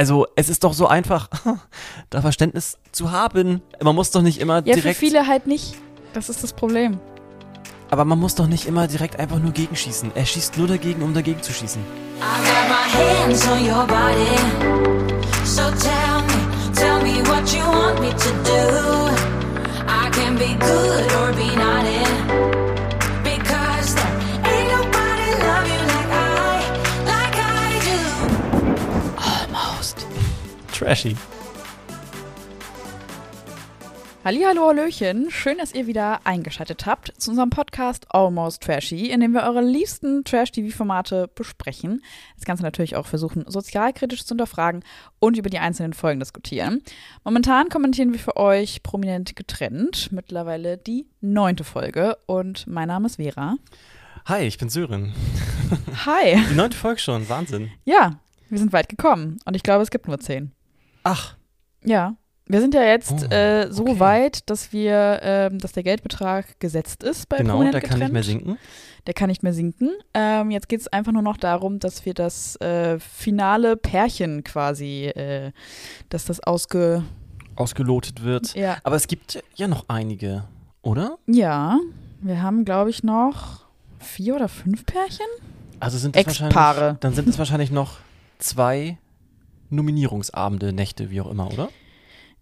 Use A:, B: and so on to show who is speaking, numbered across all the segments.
A: Also, es ist doch so einfach, da Verständnis zu haben. Man muss doch nicht immer
B: Ja,
A: direkt.
B: für viele halt nicht. Das ist das Problem.
A: Aber man muss doch nicht immer direkt einfach nur gegenschießen. Er schießt nur dagegen, um dagegen zu schießen.
C: So tell me, tell me what you want me to do. I can be good or be naughty.
A: Trashy.
B: Hallihallo, Hallöchen. Schön, dass ihr wieder eingeschaltet habt zu unserem Podcast Almost Trashy, in dem wir eure liebsten Trash-TV-Formate besprechen. Das Ganze natürlich auch versuchen, sozialkritisch zu hinterfragen und über die einzelnen Folgen diskutieren. Momentan kommentieren wir für euch prominent getrennt, mittlerweile die neunte Folge und mein Name ist Vera.
A: Hi, ich bin Sören.
B: Hi.
A: Die neunte Folge schon, Wahnsinn.
B: Ja, wir sind weit gekommen und ich glaube, es gibt nur zehn.
A: Ach,
B: Ja. Wir sind ja jetzt
A: Oh,
B: äh, so
A: okay.
B: weit, dass wir, ähm, dass der Geldbetrag gesetzt ist bei
A: genau, der kann nicht
B: getrennt.
A: mehr sinken.
B: Der kann nicht mehr sinken. Ähm, jetzt geht es einfach nur noch darum, dass wir das äh, finale Pärchen quasi, äh, dass das ausge...
A: Ausgelotet wird.
B: Ja,
A: Aber es gibt ja noch einige, oder?
B: ja wir haben, glaube ich, noch vier oder fünf Pärchen?
A: Also sind das
B: Ex-Paare.
A: wahrscheinlich, dann sind es wahrscheinlich noch zwei Nominierungsabende, Nächte, wie auch immer, oder?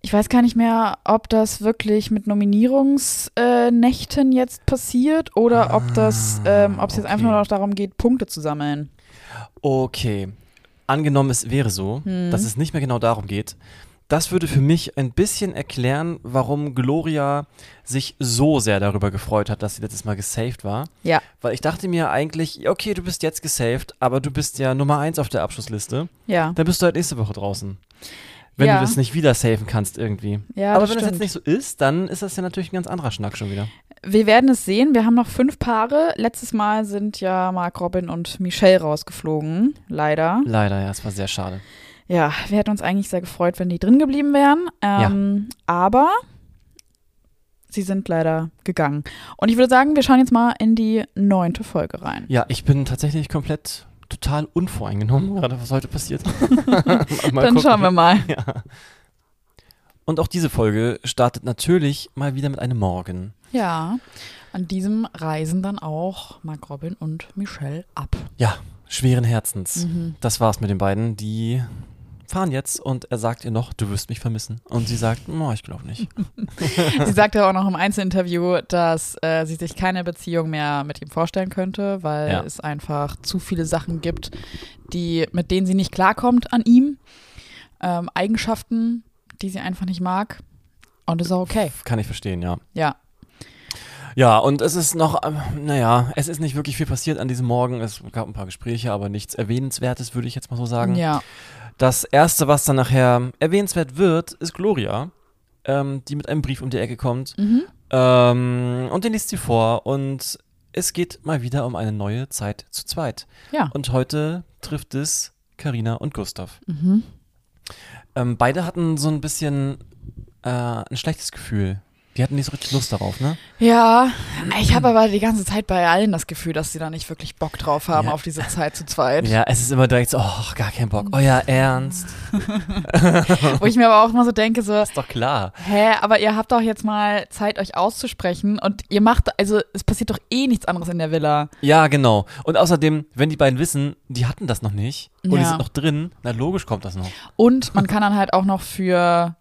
B: Ich weiß gar nicht mehr, ob das wirklich mit Nominierungsnächten jetzt passiert oder ob das,
A: Ah,
B: ähm, ob es jetzt
A: okay.
B: einfach nur noch darum geht, Punkte zu sammeln.
A: Okay. Angenommen, es wäre so,
B: Hm.
A: dass es nicht mehr genau darum geht. Das würde für mich ein bisschen erklären, warum Gloria sich so sehr darüber gefreut hat, dass sie letztes Mal gesaved war.
B: Ja.
A: Weil ich dachte mir eigentlich, okay, du bist jetzt gesaved, aber du bist ja Nummer eins auf der Abschlussliste.
B: Ja.
A: Dann bist du halt nächste Woche draußen. Wenn
B: Ja.
A: du das nicht wieder saven kannst irgendwie.
B: Ja,
A: aber
B: das
A: wenn das
B: stimmt.
A: jetzt nicht so ist, dann ist das ja natürlich ein ganz anderer Schnack schon wieder.
B: Wir werden es sehen. Wir haben noch fünf Paare. Letztes Mal sind ja Mark Robin und Michelle rausgeflogen. Leider.
A: Leider, ja, es war sehr schade.
B: Ja, wir hätten uns eigentlich sehr gefreut, wenn die drin geblieben wären. Ähm, Aber sie sind leider gegangen. Und ich würde sagen, wir schauen jetzt mal in die neunte Folge rein.
A: Ja, ich bin tatsächlich komplett total unvoreingenommen, gerade was heute passiert.
B: Dann
A: gucken.
B: schauen wir mal.
A: Ja. Und auch diese Folge startet natürlich mal wieder mit einem Morgen.
B: Ja, an diesem reisen dann auch Mark Robin und Michelle ab.
A: Ja, schweren Herzens.
B: Mhm.
A: Das war's mit den beiden. Die fahren jetzt und er sagt ihr noch, du wirst mich vermissen. Und sie sagt, oh, ich glaube nicht.
B: Sie sagte auch noch im Einzelinterview, dass äh, sie sich keine Beziehung mehr mit ihm vorstellen könnte, weil
A: Ja.
B: es einfach zu viele Sachen gibt, die, mit denen sie nicht klarkommt an ihm. Ähm, Eigenschaften, die sie einfach nicht mag. Und ist auch okay.
A: Kann ich verstehen, ja.
B: Ja.
A: Ja, und es ist noch, ähm, naja, es ist nicht wirklich viel passiert an diesem Morgen. Es gab ein paar Gespräche, aber nichts Erwähnenswertes, würde ich jetzt mal so sagen.
B: Ja.
A: Das erste, was dann nachher erwähnenswert wird, ist Gloria, ähm, die mit einem Brief um die Ecke kommt.
B: Mhm.
A: Ähm, und den liest sie vor und es geht mal wieder um eine neue Zeit zu zweit.
B: Ja.
A: Und heute trifft es Karina und Gustav.
B: Mhm.
A: Ähm, beide hatten so ein bisschen äh, ein schlechtes Gefühl. Die hatten nicht so richtig Lust darauf, ne?
B: Ja, ich habe aber die ganze Zeit bei allen das Gefühl, dass sie da nicht wirklich Bock drauf haben
A: Ja.
B: auf diese Zeit zu zweit.
A: Ja, es ist immer direkt so, oh, gar kein Bock. Oh ja, ernst.
B: Wo ich mir aber auch immer so denke, so,
A: Ist doch klar.
B: hä, aber ihr habt doch jetzt mal Zeit, euch auszusprechen und ihr macht, also es passiert doch eh nichts anderes in der Villa.
A: Ja, genau. Und außerdem, wenn die beiden wissen, die hatten das noch nicht und die
B: Ja.
A: sind noch drin, na logisch kommt das noch.
B: Und man kann dann halt auch noch für,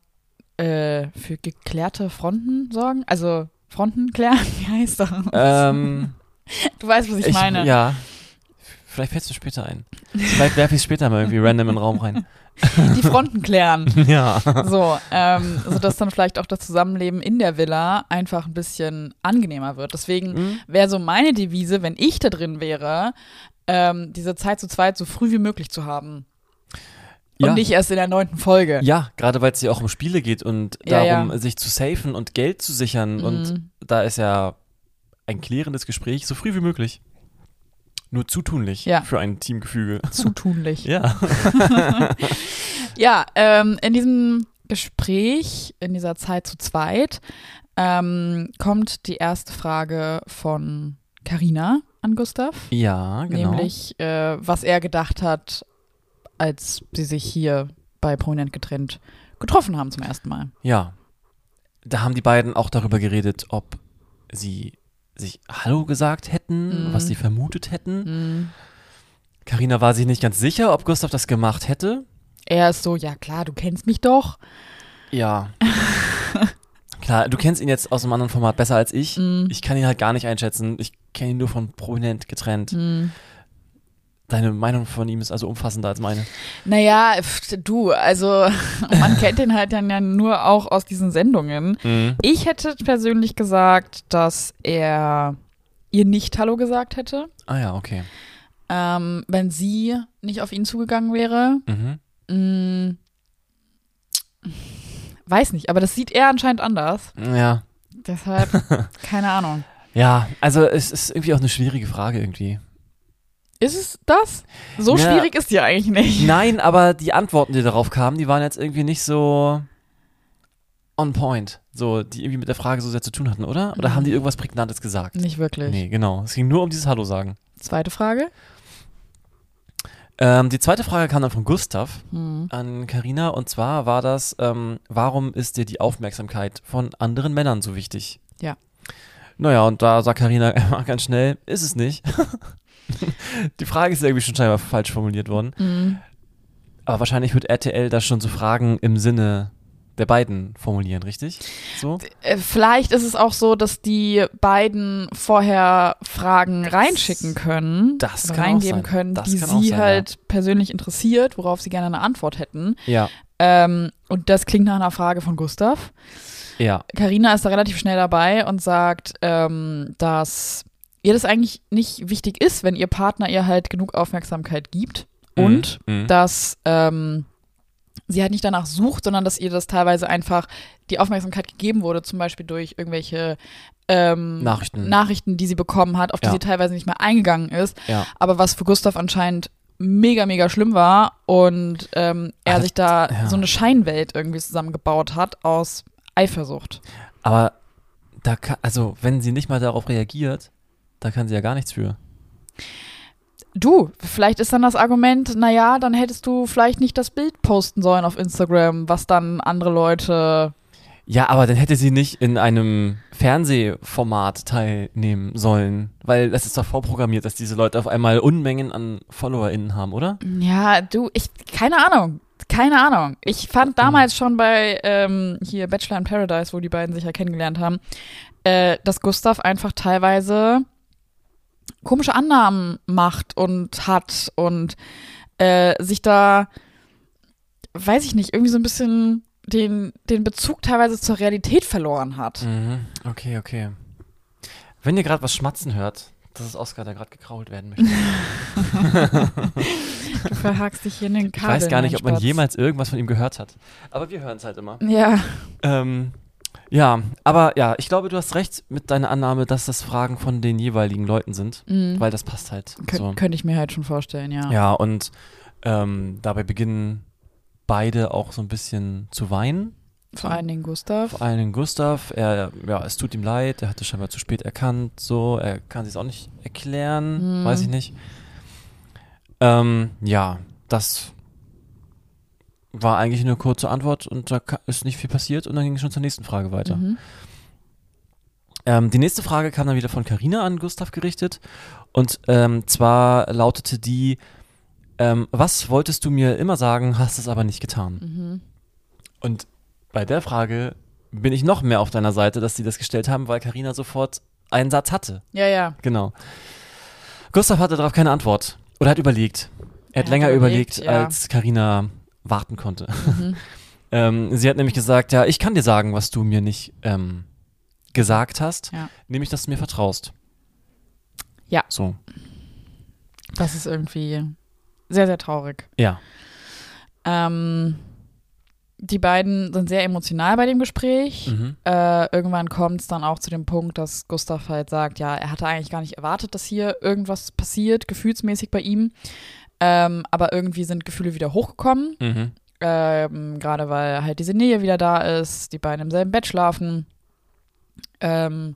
B: äh, für geklärte Fronten sorgen. Also Fronten klären, wie heißt das?
A: ähm,
B: du weißt, was ich, meine.
A: Ja. Vielleicht fällt es mir später ein. Vielleicht werfe ich später mal irgendwie random in den Raum rein.
B: Die Fronten klären.
A: Ja.
B: So, ähm, sodass dann vielleicht auch das Zusammenleben in der Villa einfach ein bisschen angenehmer wird. Deswegen
A: Mhm.
B: wäre so meine Devise, wenn ich da drin wäre, ähm, diese Zeit zu zweit so früh wie möglich zu haben.
A: Ja.
B: Und nicht erst in der neunten Folge.
A: Ja, gerade weil es ja auch um Spiele geht und
B: Ja,
A: darum,
B: ja.
A: sich zu safen und Geld zu sichern. Und
B: Mhm.
A: da ist ja ein klärendes Gespräch so früh wie möglich. Nur zutunlich für ein Teamgefüge.
B: Zutunlich.
A: Ja.
B: Ja, ähm, in diesem Gespräch, in dieser Zeit zu zweit, ähm, kommt die erste Frage von Carina an Gustav.
A: Ja, genau.
B: Nämlich, äh, was er gedacht hat, als sie sich hier bei Prominent getrennt getroffen haben zum ersten Mal.
A: Ja. Da haben die beiden auch darüber geredet, ob sie sich Hallo gesagt hätten,
B: Mhm.
A: was sie vermutet hätten.
B: Mhm.
A: Karina war sich nicht ganz sicher, ob Gustav das gemacht hätte.
B: Er ist so, ja klar, du kennst mich doch.
A: Ja. Klar, du kennst ihn jetzt aus einem anderen Format besser als ich.
B: Mhm.
A: Ich kann ihn halt gar nicht einschätzen. Ich kenne ihn nur von prominent getrennt.
B: Mhm.
A: Deine Meinung von ihm ist also umfassender als meine.
B: Naja, du, also man kennt ihn halt dann ja nur auch aus diesen Sendungen. Ich hätte persönlich gesagt, dass er ihr nicht Hallo gesagt hätte,
A: Ah ja, okay.
B: ähm, wenn sie nicht auf ihn zugegangen wäre.
A: Mhm.
B: Mm, weiß nicht, aber das sieht er anscheinend anders.
A: Ja.
B: Deshalb, keine Ahnung.
A: Ja, also es ist irgendwie auch eine schwierige Frage irgendwie.
B: Ist es das? So
A: Ja.
B: schwierig ist die eigentlich nicht.
A: Nein, aber die Antworten, die darauf kamen, die waren jetzt irgendwie nicht so on point. So, die irgendwie mit der Frage so sehr zu tun hatten, oder? Oder
B: Mhm.
A: haben die irgendwas Prägnantes gesagt?
B: Nicht wirklich.
A: Nee, genau. Es ging nur um dieses Hallo sagen.
B: Zweite Frage.
A: Ähm, die zweite Frage kam dann von Gustav
B: Hm.
A: an Karina und zwar war das, ähm, warum ist dir die Aufmerksamkeit von anderen Männern so wichtig?
B: Ja.
A: Naja, und da sagt Karina ganz schnell, ist es nicht. die Frage ist irgendwie schon scheinbar falsch formuliert worden.
B: Mhm.
A: Aber wahrscheinlich wird RTL da schon so Fragen im Sinne der beiden formulieren, richtig? So?
B: Äh, Vielleicht ist es auch so, dass die beiden vorher Fragen reinschicken können,
A: Das kann
B: reingeben können,
A: Das
B: die sie
A: sein,
B: halt persönlich interessiert, worauf sie gerne eine Antwort hätten.
A: Ja,
B: Ähm, und das klingt nach einer Frage von Gustav.
A: ja.
B: Karina ist da relativ schnell dabei und sagt, ähm, dass ihr das eigentlich nicht wichtig ist, wenn ihr Partner ihr halt genug Aufmerksamkeit gibt. Und
A: Mhm. Mhm.
B: dass ähm, sie halt nicht danach sucht, sondern dass ihr das teilweise einfach die Aufmerksamkeit gegeben wurde, zum Beispiel durch irgendwelche ähm,
A: Nachrichten.
B: Nachrichten, die sie bekommen hat, auf die
A: Ja.
B: sie teilweise nicht mehr eingegangen ist.
A: Ja.
B: Aber was für Gustav anscheinend mega, mega schlimm war und ähm, er
A: Ah,
B: sich da
A: ja.
B: so eine Scheinwelt irgendwie zusammengebaut hat aus Eifersucht.
A: Aber da kann, also wenn sie nicht mal darauf reagiert, da kann sie ja gar nichts für.
B: Du, vielleicht ist dann das Argument, naja, dann hättest du vielleicht nicht das Bild posten sollen auf Instagram, was dann andere Leute
A: Ja, aber dann hätte sie nicht in einem Fernsehformat teilnehmen sollen, weil das ist doch vorprogrammiert, dass diese Leute auf einmal Unmengen an FollowerInnen haben, oder?
B: Ja, du, ich, keine Ahnung. Keine Ahnung. Ich fand damals schon bei ähm, hier Bachelor in Paradise, wo die beiden sich ja kennengelernt haben, äh, dass Gustav einfach teilweise komische Annahmen macht und hat und äh, sich da, weiß ich nicht, irgendwie so ein bisschen den, den Bezug teilweise zur Realität verloren hat.
A: Mhm. Okay, okay. Wenn ihr gerade was schmatzen hört, das ist Oskar, der gerade gekrault werden möchte.
B: Du verhakst dich hier in den
A: Ich
B: Kabel.
A: weiß gar nicht, ob man jemals irgendwas von ihm gehört hat. Aber wir hören es halt immer.
B: Ja,
A: Ähm, ja, aber ja, ich glaube, du hast recht mit deiner Annahme, dass das Fragen von den jeweiligen Leuten sind,
B: mhm.
A: weil das passt halt.
B: Kön
A: so.
B: könnte ich mir halt schon vorstellen, ja.
A: Ja, und ähm, dabei beginnen beide auch so ein bisschen zu weinen.
B: Vor allen Dingen Gustav.
A: Vor allen Dingen Gustav, er, ja, es tut ihm leid, er hat es scheinbar zu spät erkannt, so, er kann sich auch nicht erklären,
B: Hm.
A: weiß ich nicht. Ähm, ja, das war eigentlich eine kurze Antwort und da ist nicht viel passiert und dann ging es schon zur nächsten Frage weiter.
B: Mhm.
A: Ähm, die nächste Frage kam dann wieder von Karina an Gustav gerichtet. Und ähm, zwar lautete die, ähm, was wolltest du mir immer sagen, hast es aber nicht getan?
B: Mhm.
A: Und bei der Frage bin ich noch mehr auf deiner Seite, dass sie das gestellt haben, weil Karina sofort einen Satz hatte.
B: Ja, ja.
A: Genau. Gustav hatte darauf keine Antwort. Oder hat überlegt. Er hat
B: hat
A: länger
B: überlegt,
A: überlegt,
B: ja.
A: als Karina warten konnte.
B: Mhm.
A: Ähm, sie hat nämlich gesagt, ja, ich kann dir sagen, was du mir nicht ähm, gesagt hast,
B: Ja.
A: nämlich, dass du mir vertraust.
B: Ja.
A: So,
B: Das ist irgendwie sehr, sehr traurig.
A: ja.
B: Ähm, die beiden sind sehr emotional bei dem Gespräch.
A: Mhm.
B: Äh, irgendwann kommt es dann auch zu dem Punkt, dass Gustav halt sagt, ja, er hatte eigentlich gar nicht erwartet, dass hier irgendwas passiert, gefühlsmäßig bei ihm. Ähm, aber irgendwie sind Gefühle wieder hochgekommen.
A: Mhm.
B: Ähm, Gerade weil halt diese Nähe wieder da ist, die beiden im selben Bett schlafen. Ähm,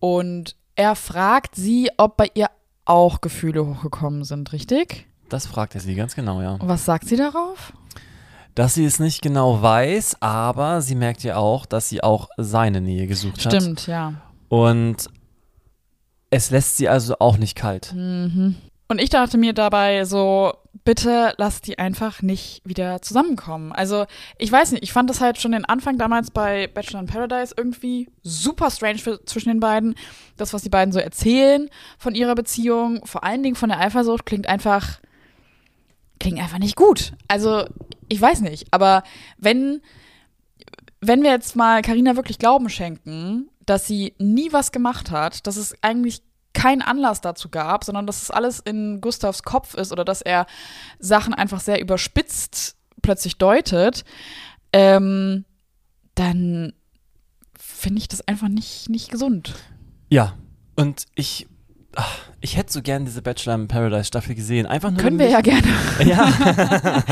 B: und er fragt sie, ob bei ihr auch Gefühle hochgekommen sind, richtig?
A: Das fragt er sie ganz genau, ja.
B: Und was sagt sie darauf?
A: dass sie es nicht genau weiß, aber sie merkt ja auch, dass sie auch seine Nähe gesucht hat.
B: Stimmt, ja.
A: Und es lässt sie also auch nicht kalt.
B: Mhm. Und ich dachte mir dabei so, bitte lass die einfach nicht wieder zusammenkommen. Also, ich weiß nicht, ich fand das halt schon den Anfang damals bei Bachelor in Paradise irgendwie super strange für, zwischen den beiden. Das, was die beiden so erzählen von ihrer Beziehung, vor allen Dingen von der Eifersucht, klingt einfach, klingt einfach nicht gut. Also, ich weiß nicht, aber wenn, wenn wir jetzt mal Karina wirklich Glauben schenken, dass sie nie was gemacht hat, dass es eigentlich keinen Anlass dazu gab, sondern dass es alles in Gustavs Kopf ist oder dass er Sachen einfach sehr überspitzt plötzlich deutet, ähm, dann finde ich das einfach nicht, nicht gesund.
A: Ja, und ich, ich hätte so gern diese Bachelor in Paradise Staffel gesehen. Einfach nur.
B: Können wir ja gerne.
A: ja.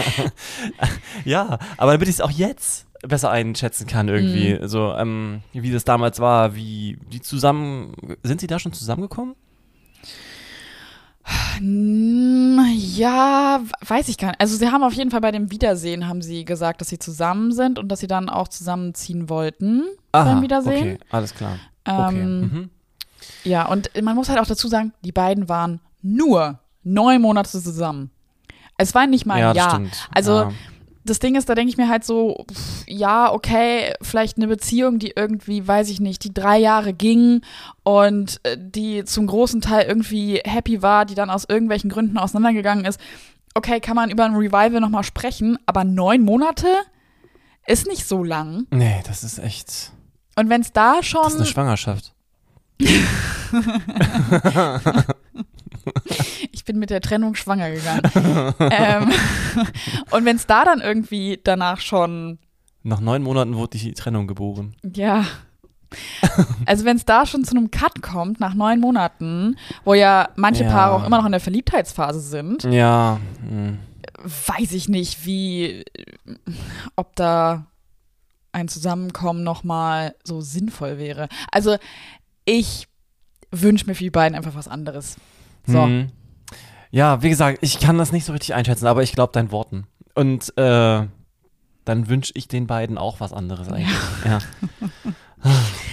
A: ja, aber damit ich es auch jetzt besser einschätzen kann irgendwie.
B: Mhm.
A: So, ähm, wie das damals war, wie die zusammen, sind sie da schon zusammengekommen?
B: Hm, Ja, weiß ich gar nicht. Also sie haben auf jeden Fall bei dem Wiedersehen haben sie gesagt, dass sie zusammen sind und dass sie dann auch zusammenziehen wollten beim Wiedersehen.
A: okay, alles klar. Okay.
B: Ähm,
A: Mhm.
B: Ja, und man muss halt auch dazu sagen, die beiden waren nur neun Monate zusammen. Es war nicht mal
A: Ja,
B: ein
A: das
B: Jahr.
A: stimmt.
B: Also
A: ja.
B: Das Ding ist, da denke ich mir halt so, pff, ja, okay, vielleicht eine Beziehung, die irgendwie, weiß ich nicht, die drei Jahre ging und äh, die zum großen Teil irgendwie happy war, die dann aus irgendwelchen Gründen auseinandergegangen ist. Okay, kann man über ein Revival nochmal sprechen, aber neun Monate ist nicht so lang.
A: Nee, das ist echt.
B: Und wenn es da schon.
A: Das ist eine Schwangerschaft.
B: ich bin mit der Trennung schwanger gegangen. ähm, und wenn es da dann irgendwie danach schon,
A: Nach neun Monaten wurde die Trennung geboren.
B: ja. Also wenn es da schon zu einem Cut kommt, nach neun Monaten, wo ja manche
A: Ja.
B: Paare auch immer noch in der Verliebtheitsphase sind,
A: Ja. hm.
B: weiß ich nicht, wie, ob da ein Zusammenkommen nochmal so sinnvoll wäre. Also ich wünsche mir für die beiden einfach was anderes. So.
A: Hm. Ja, wie gesagt, ich kann das nicht so richtig einschätzen, aber ich glaube deinen Worten. Und äh, dann wünsche ich den beiden auch was anderes eigentlich. Ja.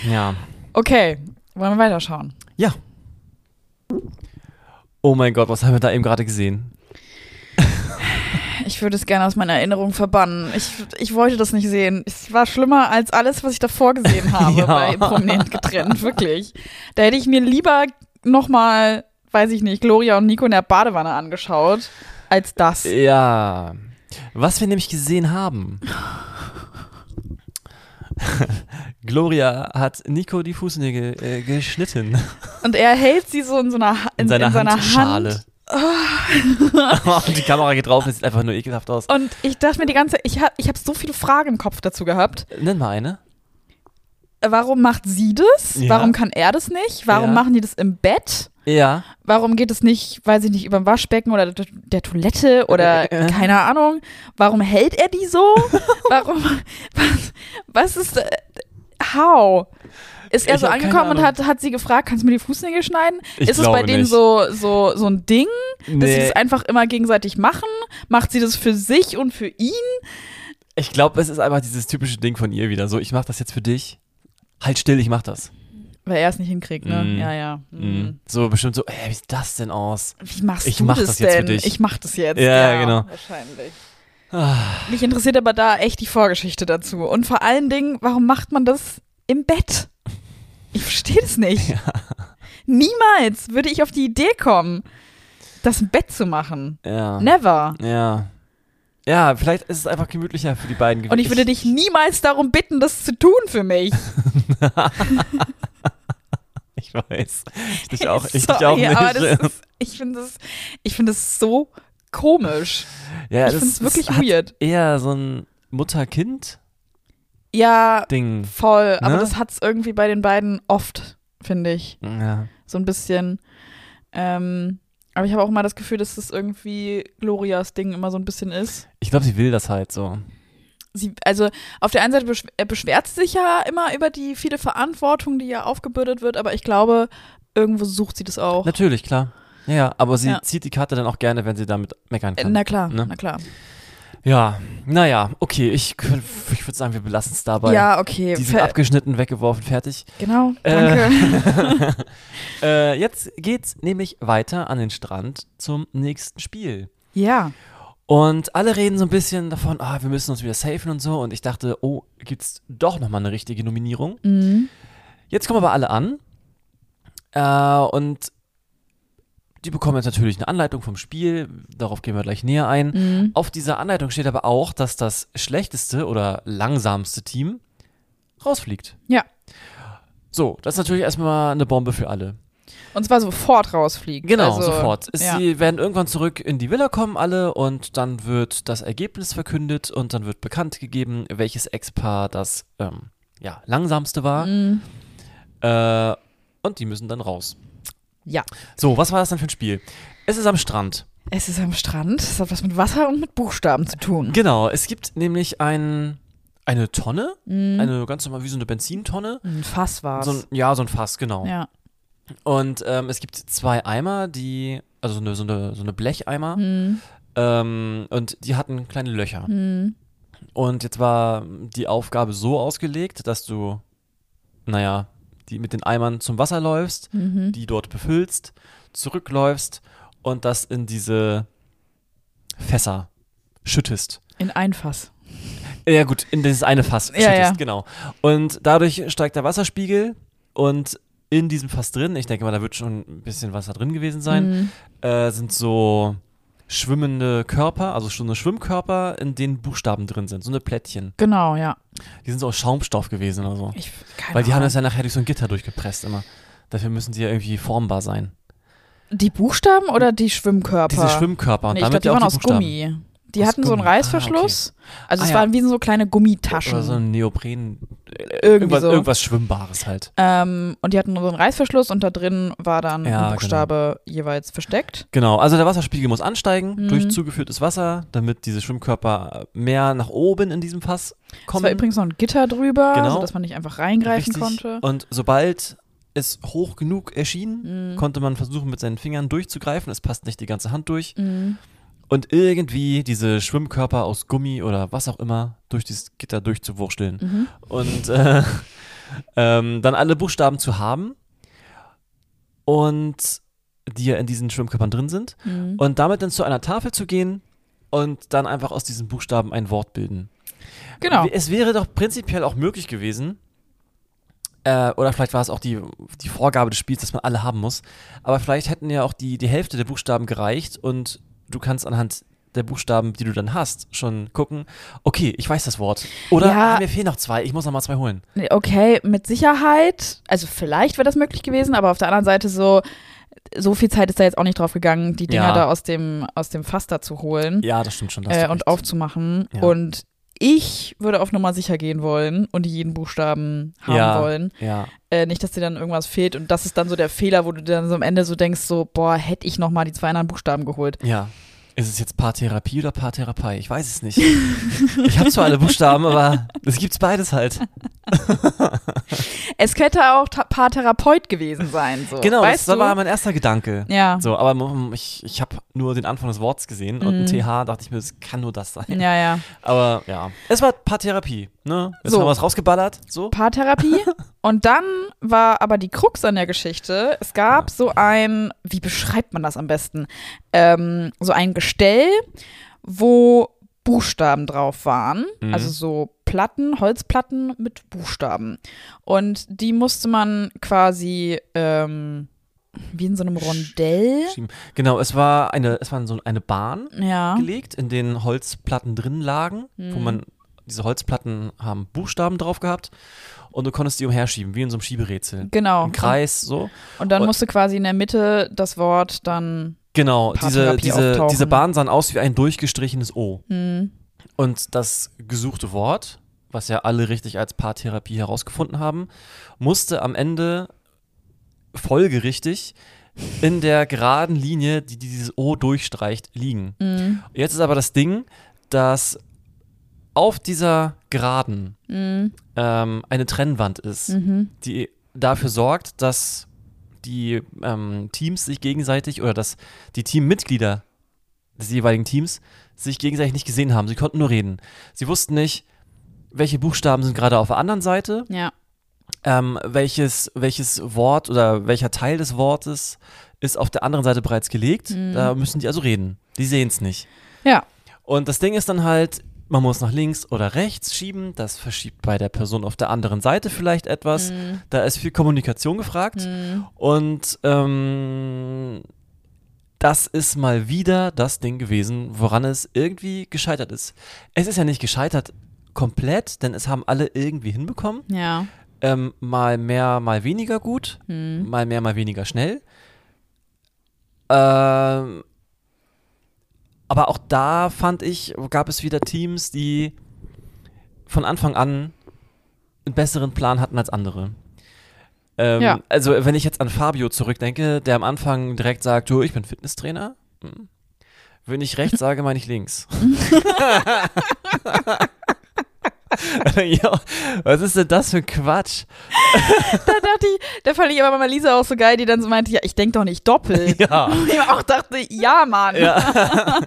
A: Ja.
B: Okay, wollen wir weiterschauen?
A: ja. Oh mein Gott, was haben wir da eben gerade gesehen?
B: Ich würde es gerne aus meiner Erinnerung verbannen. Ich, ich wollte das nicht sehen. Es war schlimmer als alles, was ich davor gesehen habe
A: Ja.
B: bei Prominent getrennt, wirklich. Da hätte ich mir lieber nochmal, weiß ich nicht, Gloria und Nico in der Badewanne angeschaut, als das.
A: Ja. Was wir nämlich gesehen haben. Gloria hat Nico die Fußnägel äh, geschnitten.
B: Und er hält sie so in so einer, Ha-
A: In seiner,
B: in seiner
A: Handschale.
B: Hand.
A: und die Kamera geht drauf und es sieht einfach nur ekelhaft aus.
B: Und ich dachte mir die ganze ich habe ich hab so viele Fragen im Kopf dazu gehabt.
A: Nenn mal eine.
B: Warum macht sie das?
A: Ja.
B: Warum kann er das nicht? Warum
A: Ja.
B: machen die das im Bett?
A: Ja.
B: Warum geht es nicht, weiß ich nicht, über dem Waschbecken oder der, Toilette oder
A: Äh, äh.
B: keine Ahnung? Warum hält er die so? Warum? Was, was ist. Äh, how? Ist er
A: Ich
B: so angekommen und hat, hat sie gefragt, kannst du mir die Fußnägel schneiden?
A: Ich
B: ist es bei denen
A: nicht.
B: so, so, so ein Ding, dass sie
A: Nee.
B: das einfach immer gegenseitig machen? Macht sie das für sich und für ihn?
A: Ich glaube, es ist einfach dieses typische Ding von ihr wieder. So, ich mach das jetzt für dich. Halt still, ich mach das.
B: Weil er es nicht hinkriegt, ne?
A: Mm.
B: Ja, ja. Mm.
A: So bestimmt so, ey, wie sieht das denn aus?
B: Wie machst
A: Ich
B: du
A: mach
B: das,
A: das jetzt für
B: denn?
A: dich.
B: Ich mach das jetzt.
A: Ja, genau.
B: Wahrscheinlich.
A: Ah,
B: Mich interessiert aber da echt die Vorgeschichte dazu. Und vor allen Dingen, warum macht man das im Bett? Ich verstehe das nicht. Niemals würde ich auf die Idee kommen, das im Bett zu machen.
A: ja.
B: Never.
A: Ja. Ja, vielleicht ist es einfach gemütlicher für die beiden gewesen.
B: Und ich würde dich niemals darum bitten, das zu tun für mich.
A: Ich weiß. Ich auch, ich
B: Sorry,
A: auch nicht.
B: aber das ist, ich finde das, ich finde das so komisch.
A: ja,
B: ich
A: das-
B: finde es wirklich weird.
A: Eher so ein Mutter-Kind-Ding.
B: Ja, voll. Aber
A: Ne?
B: das hat es irgendwie bei den beiden oft, finde ich.
A: Ja.
B: so ein bisschen. Ähm, aber ich habe auch immer das Gefühl, dass das irgendwie Glorias Ding immer so ein bisschen ist.
A: Ich glaube, sie will das halt so.
B: Sie, also auf der einen Seite beschw er beschwert sie sich ja immer über die viele Verantwortung, die ja aufgebürdet wird, aber ich glaube, irgendwo sucht sie das auch.
A: Natürlich, klar. Ja, ja, aber sie
B: Ja.
A: zieht die Karte dann auch gerne, wenn sie damit meckern
B: Äh,
A: kann.
B: na klar,
A: Ne?
B: na klar.
A: Ja, naja, okay, ich, ich würde sagen, wir belassen es dabei.
B: Ja, okay.
A: Die sind
B: Ver-
A: abgeschnitten, weggeworfen, fertig.
B: genau,
A: Äh,
B: danke.
A: Äh, jetzt geht's nämlich weiter an den Strand zum nächsten Spiel.
B: ja.
A: Und alle reden so ein bisschen davon, ah, wir müssen uns wieder safen und so. Und ich dachte, oh, gibt's doch nochmal eine richtige Nominierung.
B: Mhm.
A: Jetzt kommen aber alle an. Äh, und die bekommen jetzt natürlich eine Anleitung vom Spiel. Darauf gehen wir gleich näher ein.
B: Mhm.
A: Auf dieser Anleitung steht aber auch, dass das schlechteste oder langsamste Team rausfliegt.
B: Ja.
A: So, das ist natürlich erstmal eine Bombe für alle.
B: Und zwar sofort rausfliegen.
A: Genau,
B: also,
A: sofort. Es-
B: ja.
A: Sie werden irgendwann zurück in die Villa kommen, alle, und dann wird das Ergebnis verkündet und dann wird bekannt gegeben, welches Ex-Paar das ähm, ja, langsamste war.
B: Mhm.
A: Äh, und die müssen dann raus.
B: Ja.
A: So, was war das denn für ein Spiel? Es ist am Strand.
B: Es ist am Strand. Es hat was mit Wasser und mit Buchstaben zu tun.
A: Genau, es gibt nämlich ein, eine Tonne,
B: Mhm.
A: eine ganz normal wie so eine Benzintonne.
B: Ein Fass war's.
A: So ein, ja, so ein Fass, genau.
B: ja.
A: Und ähm, es gibt zwei Eimer, die, also so eine, so eine, so eine Blecheimer,
B: Mhm.
A: ähm, und die hatten kleine Löcher.
B: Mhm.
A: Und jetzt war die Aufgabe so ausgelegt, dass du, naja, die mit den Eimern zum Wasser läufst,
B: Mhm.
A: die dort befüllst, zurückläufst und das in diese Fässer schüttest.
B: In ein Fass.
A: Ja gut, in dieses eine Fass
B: Ja,
A: schüttest,
B: ja.
A: genau. Und dadurch steigt der Wasserspiegel und in diesem Fass drin, ich denke mal, da wird schon ein bisschen Wasser drin gewesen sein,
B: Mhm.
A: äh, sind so schwimmende Körper, also schon so Schwimmkörper, in denen Buchstaben drin sind, so eine Plättchen.
B: Genau, ja.
A: Die sind so aus Schaumstoff gewesen oder so.
B: Ich, keine
A: Weil die haben
B: Ahnung.
A: das ja nachher durch so ein Gitter durchgepresst immer. Dafür müssen sie ja irgendwie formbar sein.
B: Die Buchstaben oder die Schwimmkörper?
A: Diese Schwimmkörper und
B: nee, ich
A: damit
B: glaube, die
A: ja auch
B: waren
A: die
B: aus
A: Buchstaben.
B: Gummi. Die
A: Aus
B: hatten so einen
A: Gummi. Ah,
B: Reißverschluss. Also
A: Ah,
B: es
A: ja.
B: waren wie so kleine Gummitaschen.
A: Oder so ein Neopren. äh,
B: Irgendwie
A: irgendwas,
B: so.
A: irgendwas Schwimmbares halt.
B: Ähm, und die hatten so einen Reißverschluss und da drin war dann
A: Ja,
B: ein Buchstabe jeweils versteckt.
A: Genau, also der Wasserspiegel muss ansteigen
B: Mhm.
A: durch zugeführtes Wasser, damit diese Schwimmkörper mehr nach oben in diesem Fass
B: Es
A: kommen.
B: war übrigens noch ein Gitter drüber,
A: Genau.
B: sodass man nicht einfach reingreifen
A: Richtig.
B: konnte.
A: Und sobald es hoch genug erschien,
B: Mhm.
A: konnte man versuchen, mit seinen Fingern durchzugreifen. Es passt nicht die ganze Hand durch.
B: Mhm.
A: Und irgendwie diese Schwimmkörper aus Gummi oder was auch immer durch dieses Gitter durchzuwursteln.
B: Mhm.
A: Und äh, ähm, dann alle Buchstaben zu haben. Und die ja in diesen Schwimmkörpern drin sind.
B: Mhm.
A: Und damit dann zu einer Tafel zu gehen und dann einfach aus diesen Buchstaben ein Wort bilden.
B: Genau.
A: Es wäre doch prinzipiell auch möglich gewesen, äh, oder vielleicht war es auch die, die Vorgabe des Spiels, dass man alle haben muss, aber vielleicht hätten ja auch die, die Hälfte der Buchstaben gereicht und du kannst anhand der Buchstaben, die du dann hast, schon gucken, okay, ich weiß das Wort. Oder
B: Ja.
A: ah, mir fehlen noch zwei, ich muss noch mal zwei holen.
B: Okay, mit Sicherheit. Also vielleicht wäre das möglich gewesen, aber auf der anderen Seite so, so viel Zeit ist da jetzt auch nicht drauf gegangen, die Dinger
A: Ja.
B: da aus dem, aus dem Fass da zu holen
A: Ja, das stimmt schon.
B: äh, und
A: recht.
B: aufzumachen.
A: Ja.
B: Und ich würde auf Nummer sicher gehen wollen und jeden Buchstaben haben
A: Ja.
B: wollen.
A: Ja,
B: Äh, nicht, dass dir dann irgendwas fehlt. Und das ist dann so der Fehler, wo du dann so am Ende so denkst, so, boah, hätte ich noch mal die zwei anderen Buchstaben geholt.
A: ja. Ist es jetzt Paartherapie oder Paartherapie? Ich weiß es nicht. ich habe zwar alle Buchstaben, aber es gibt's beides halt.
B: Es könnte auch Paartherapeut gewesen sein. So.
A: Genau,
B: weißt
A: das
B: du?
A: war mein erster Gedanke.
B: ja.
A: So, aber ich, ich habe nur den Anfang des Wortes gesehen und ein
B: Mhm.
A: TH dachte ich mir, das kann nur das sein.
B: ja, ja.
A: Aber ja, es war Paartherapie, ne? Jetzt
B: So.
A: haben wir was rausgeballert, so.
B: Paartherapie. und dann war aber die Krux an der Geschichte, es gab so ein, wie beschreibt man das am besten? Ähm, so ein Gestell, wo Buchstaben drauf waren.
A: Mhm.
B: Also so Platten, Holzplatten mit Buchstaben. Und die musste man quasi ähm, wie in so einem Rondell.
A: Genau, es war eine, es war so eine Bahn
B: Ja.
A: gelegt, in denen Holzplatten drin lagen, wo
B: Mhm.
A: man, diese Holzplatten haben Buchstaben drauf gehabt und du konntest die umherschieben, wie in so einem Schieberätsel.
B: Genau.
A: Im Kreis, so.
B: Und dann
A: Und-
B: musste quasi in der Mitte das Wort dann.
A: Genau, diese, diese,
B: auftauchen.
A: diese Bahn sahen aus wie ein durchgestrichenes O.
B: Hm,
A: Und das gesuchte Wort, was ja alle richtig als Paartherapie herausgefunden haben, musste am Ende folgerichtig in der geraden Linie, die dieses O durchstreicht, liegen.
B: hm,
A: Jetzt ist aber das Ding, dass auf dieser Geraden
B: hm,
A: ähm, eine Trennwand ist,
B: mhm.
A: die dafür sorgt, dass die ähm, Teams sich gegenseitig oder dass die Teammitglieder des jeweiligen Teams sich gegenseitig nicht gesehen haben. Sie konnten nur reden. Sie wussten nicht, welche Buchstaben sind gerade auf der anderen Seite,
B: Ja.
A: ähm, welches, welches Wort oder welcher Teil des Wortes ist auf der anderen Seite bereits gelegt.
B: Mhm.
A: Da müssen die also reden. Die sehen es nicht.
B: Ja.
A: Und das Ding ist dann halt, man muss nach links oder rechts schieben. Das verschiebt bei der Person auf der anderen Seite vielleicht etwas.
B: Mhm.
A: Da ist viel Kommunikation gefragt.
B: Mhm.
A: Und ähm, das ist mal wieder das Ding gewesen, woran es irgendwie gescheitert ist. Es ist ja nicht gescheitert komplett, denn es haben alle irgendwie hinbekommen.
B: Ja.
A: Ähm, mal mehr, mal weniger gut,
B: Mhm.
A: mal mehr, mal weniger schnell. Ähm, aber auch da fand ich, gab es wieder Teams, die von Anfang an einen besseren Plan hatten als andere. Ähm,
B: Ja.
A: Also wenn ich jetzt an Fabio zurückdenke, der am Anfang direkt sagt, du, ich bin Fitnesstrainer. Hm. Wenn ich rechts sage, meine ich links. ja, was ist denn das für ein Quatsch?
B: Da dachte ich, da fand ich aber mal Lisa auch so geil, die dann so meinte, ja, ich denke doch nicht doppelt.
A: Ja.
B: Und ich auch dachte, ja, Mann.
A: Ja.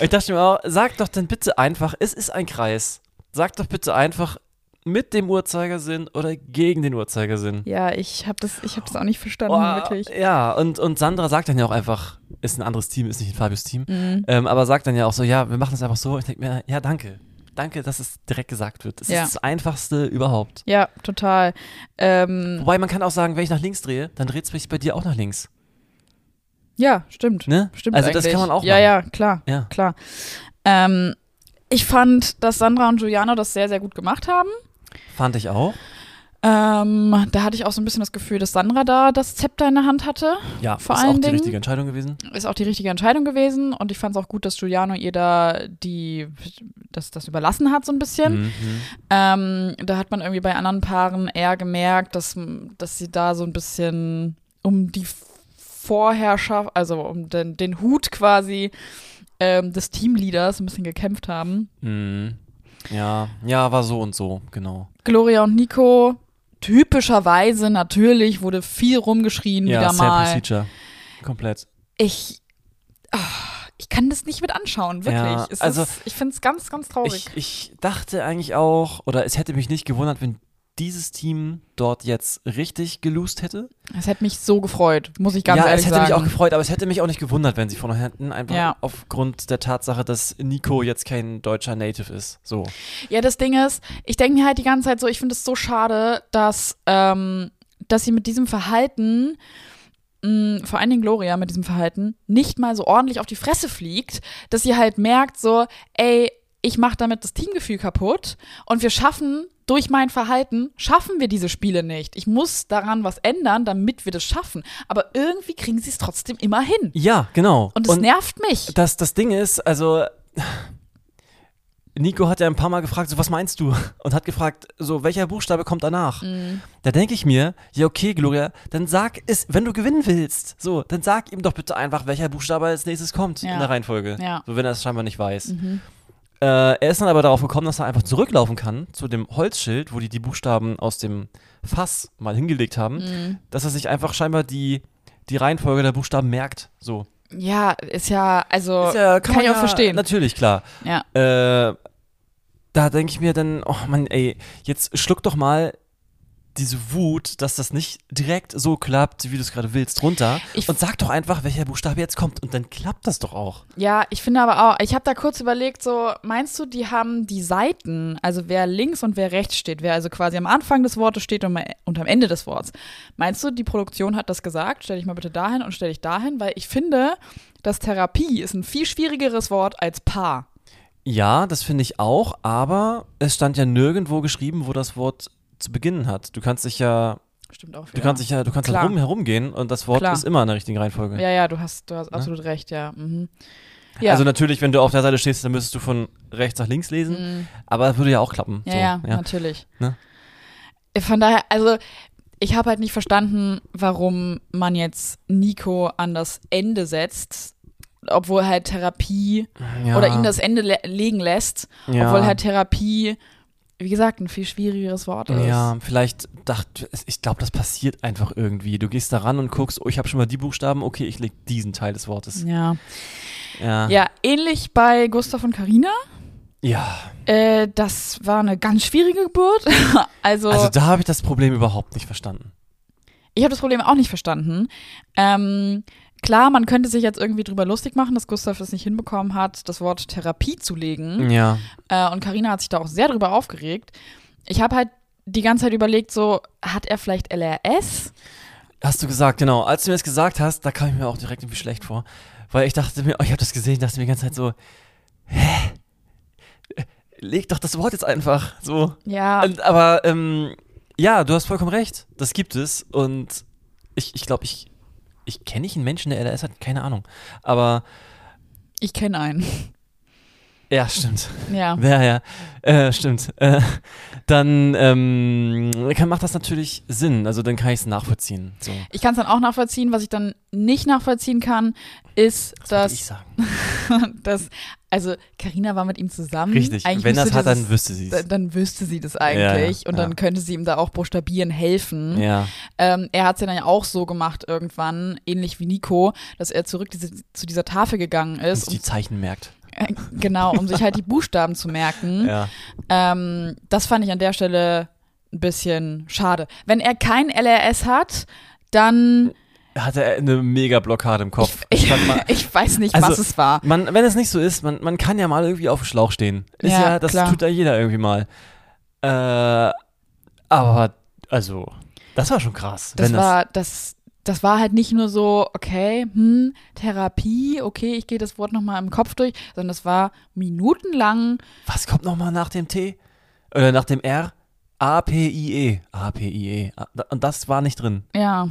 A: ich dachte mir auch, sag doch dann bitte einfach, es ist ein Kreis. Sag doch bitte einfach mit dem Uhrzeigersinn oder gegen den Uhrzeigersinn.
B: Ja, ich habe das, ich hab das auch nicht verstanden,
A: Oh,
B: wirklich.
A: Ja, und, und Sandra sagt dann ja auch einfach, ist ein anderes Team, ist nicht ein Fabius Team,
B: Mhm.
A: ähm, aber sagt dann ja auch so, ja, wir machen es einfach so. Ich denke mir, ja, danke. Danke, dass es direkt gesagt wird. Es
B: Ja.
A: ist das Einfachste überhaupt.
B: Ja, total. Ähm,
A: Wobei man kann auch sagen, wenn ich nach links drehe, dann dreht es sich bei dir auch nach links.
B: ja, stimmt.
A: Ne?
B: Stimmt
A: also das
B: eigentlich.
A: kann man auch
B: Ja,
A: machen.
B: ja, klar,
A: Ja.
B: klar. Ähm, ich fand, dass Sandra und Juliana das sehr, sehr gut gemacht haben.
A: Fand ich auch.
B: Ähm, da hatte ich auch so ein bisschen das Gefühl, dass Sandra da das Zepter in der Hand hatte.
A: Ja,
B: Vor
A: ist
B: allen
A: auch die
B: Dingen-
A: richtige Entscheidung gewesen.
B: Ist auch die richtige Entscheidung gewesen. Und ich fand es auch gut, dass Giuliano ihr da die, das, das überlassen hat, so ein bisschen.
A: Mhm.
B: Ähm, da hat man irgendwie bei anderen Paaren eher gemerkt, dass, dass sie da so ein bisschen um die Vorherrschaft, also um den, den Hut quasi ähm, des Teamleaders ein bisschen gekämpft haben.
A: Mhm. Ja, ja, war so und so, genau.
B: Gloria und Nico, typischerweise natürlich, wurde viel rumgeschrien
A: Ja,
B: wieder mal.
A: Procedure. Komplett.
B: Ich, ah, ich kann das nicht mit anschauen, wirklich.
A: Ja, also
B: ist, ich finde es ganz, ganz traurig.
A: Ich, ich dachte eigentlich auch, oder es hätte mich nicht gewundert, wenn dieses Team dort jetzt richtig gelost hätte.
B: Es hätte mich so gefreut, muss ich ganz
A: ja,
B: ehrlich
A: es hätte
B: sagen.
A: mich auch gefreut, aber es hätte mich auch nicht gewundert, wenn sie von hinten einfach
B: Ja.
A: aufgrund der Tatsache, dass Nico jetzt kein deutscher Native ist. So.
B: Ja, das Ding ist, ich denke mir halt die ganze Zeit so, ich finde es so schade, dass, ähm, dass sie mit diesem Verhalten, mh, vor allen Dingen Gloria mit diesem Verhalten, nicht mal so ordentlich auf die Fresse fliegt, dass sie halt merkt so, ey, ich mache damit das Teamgefühl kaputt und wir schaffen durch mein Verhalten schaffen wir diese Spiele nicht. Ich muss daran was ändern, damit wir das schaffen. Aber irgendwie kriegen sie es trotzdem immer hin.
A: Ja, genau.
B: Und es nervt mich.
A: Das, das Ding ist, also Nico hat ja ein paar Mal gefragt, so was meinst du? Und hat gefragt, so welcher Buchstabe kommt danach?
B: Mhm.
A: Da denke ich mir, ja okay, Gloria, dann sag es, wenn du gewinnen willst, so, dann sag ihm doch bitte einfach, welcher Buchstabe als nächstes kommt
B: Ja.
A: in der Reihenfolge.
B: Ja.
A: So, wenn er es scheinbar nicht weiß.
B: Mhm.
A: Äh, er ist dann aber darauf gekommen, dass er einfach zurücklaufen kann zu dem Holzschild, wo die die Buchstaben aus dem Fass mal hingelegt haben,
B: Mhm.
A: dass er sich einfach scheinbar die, die Reihenfolge der Buchstaben merkt. So.
B: Ja, ist ja, also
A: Ist ja,
B: kann,
A: man
B: ich auch
A: ja-
B: verstehen.
A: Natürlich, klar.
B: Ja.
A: Äh, da denke ich mir dann, oh Mann, ey, jetzt schluck doch mal diese Wut, dass das nicht direkt so klappt, wie du es gerade willst, runter.
B: Ich-
A: und sag doch einfach, welcher Buchstabe jetzt kommt. Und dann klappt das doch auch.
B: Ja, ich finde aber auch, ich habe da kurz überlegt, so, meinst du, die haben die Seiten, also wer links und wer rechts steht, wer also quasi am Anfang des Wortes steht und, mal- und am Ende des Wortes. Meinst du, die Produktion hat das gesagt? Stell dich mal bitte dahin und stell dich dahin, weil ich finde, dass Therapie ist ein viel schwierigeres Wort als Paar.
A: Ja, das finde ich auch, aber es stand ja nirgendwo geschrieben, wo das Wort zu beginnen hat. Du kannst dich ja,
B: Stimmt auch.
A: du
B: ja.
A: kannst dich ja, du kannst
B: Klar.
A: herum, herumgehen und das Wort
B: Klar.
A: ist immer in der richtigen Reihenfolge.
B: Ja, ja, du hast, du hast absolut recht, ja. Mhm. Ja.
A: Also natürlich, wenn du auf der Seite stehst, dann müsstest du von rechts nach links lesen,
B: Mhm.
A: aber das würde ja auch klappen.
B: Ja,
A: so,
B: ja, natürlich.
A: Ne?
B: Von daher, also ich habe halt nicht verstanden, warum man jetzt Nico an das Ende setzt, obwohl halt Therapie
A: Ja.
B: oder ihn das Ende le legen lässt,
A: ja.
B: obwohl halt Therapie wie gesagt, ein viel schwierigeres Wort ist.
A: Ja, vielleicht dachte ich glaube, das passiert einfach irgendwie. Du gehst da ran und guckst, oh, ich habe schon mal die Buchstaben, okay, ich leg diesen Teil des Wortes.
B: Ja.
A: Ja.
B: ja, ähnlich bei Gustav und Carina.
A: Ja.
B: Äh, das war eine ganz schwierige Geburt. also,
A: Also da habe ich das Problem überhaupt nicht verstanden.
B: ich habe das Problem auch nicht verstanden. Ähm, klar, man könnte sich jetzt irgendwie drüber lustig machen, dass Gustav es nicht hinbekommen hat, das Wort Therapie zu legen.
A: Ja.
B: Äh, und Karina hat sich da auch sehr drüber aufgeregt. Ich habe halt die ganze Zeit überlegt, so, hat er vielleicht LRS?
A: Hast du gesagt, genau. Als du mir das gesagt hast, da kam ich mir auch direkt irgendwie schlecht vor. Weil ich dachte mir, oh, ich habe das gesehen, dachte mir die ganze Zeit so, hä? Leg doch das Wort jetzt einfach. So.
B: Ja,
A: Und, aber ähm, ja, du hast vollkommen recht. Das gibt es. Und ich ich, glaube, ich, ich kenne nicht einen Menschen, der LRS hat, keine Ahnung. Aber
B: ich kenne einen.
A: Ja, stimmt.
B: Ja.
A: Ja, ja, äh, stimmt. Äh, dann ähm, kann, macht das natürlich Sinn. Also dann kann ich es nachvollziehen. So.
B: Ich kann es dann auch nachvollziehen. Was ich dann nicht nachvollziehen kann, ist,
A: Was wollte ich
B: dass,
A: sagen?
B: dass also Karina war mit ihm zusammen.
A: Richtig.
B: Eigentlich
A: Wenn das hat, dann wüsste sie es.
B: dann wüsste sie das eigentlich
A: Ja,
B: und
A: ja.
B: dann könnte sie ihm da auch buchstabieren helfen.
A: Ja.
B: Ähm, er hat es ja dann ja auch so gemacht irgendwann, ähnlich wie Nico, dass er zurück diese, zu dieser Tafel gegangen
A: Und
B: ist,
A: sich die Zeichen merkt.
B: genau, um sich halt die Buchstaben zu merken.
A: Ja.
B: Ähm, das fand ich an der Stelle ein bisschen schade. Wenn er kein LRS hat, dann
A: Hatte er eine mega Blockade im Kopf.
B: ich,
A: fand mal-
B: ich weiß nicht,
A: Also,
B: was es war.
A: Man, wenn es nicht so ist, man, man kann ja mal irgendwie auf dem Schlauch stehen. Ist
B: Ja,
A: ja, das
B: klar.
A: tut ja jeder irgendwie mal. Äh, aber, also, das war schon krass.
B: Das war das das war halt nicht nur so, okay, hm, Therapie, okay, ich gehe das Wort nochmal im Kopf durch, sondern das war minutenlang
A: was kommt nochmal nach dem T? Oder nach dem R? A-P-I-E. A-P-I-E. Und das war nicht drin.
B: Ja.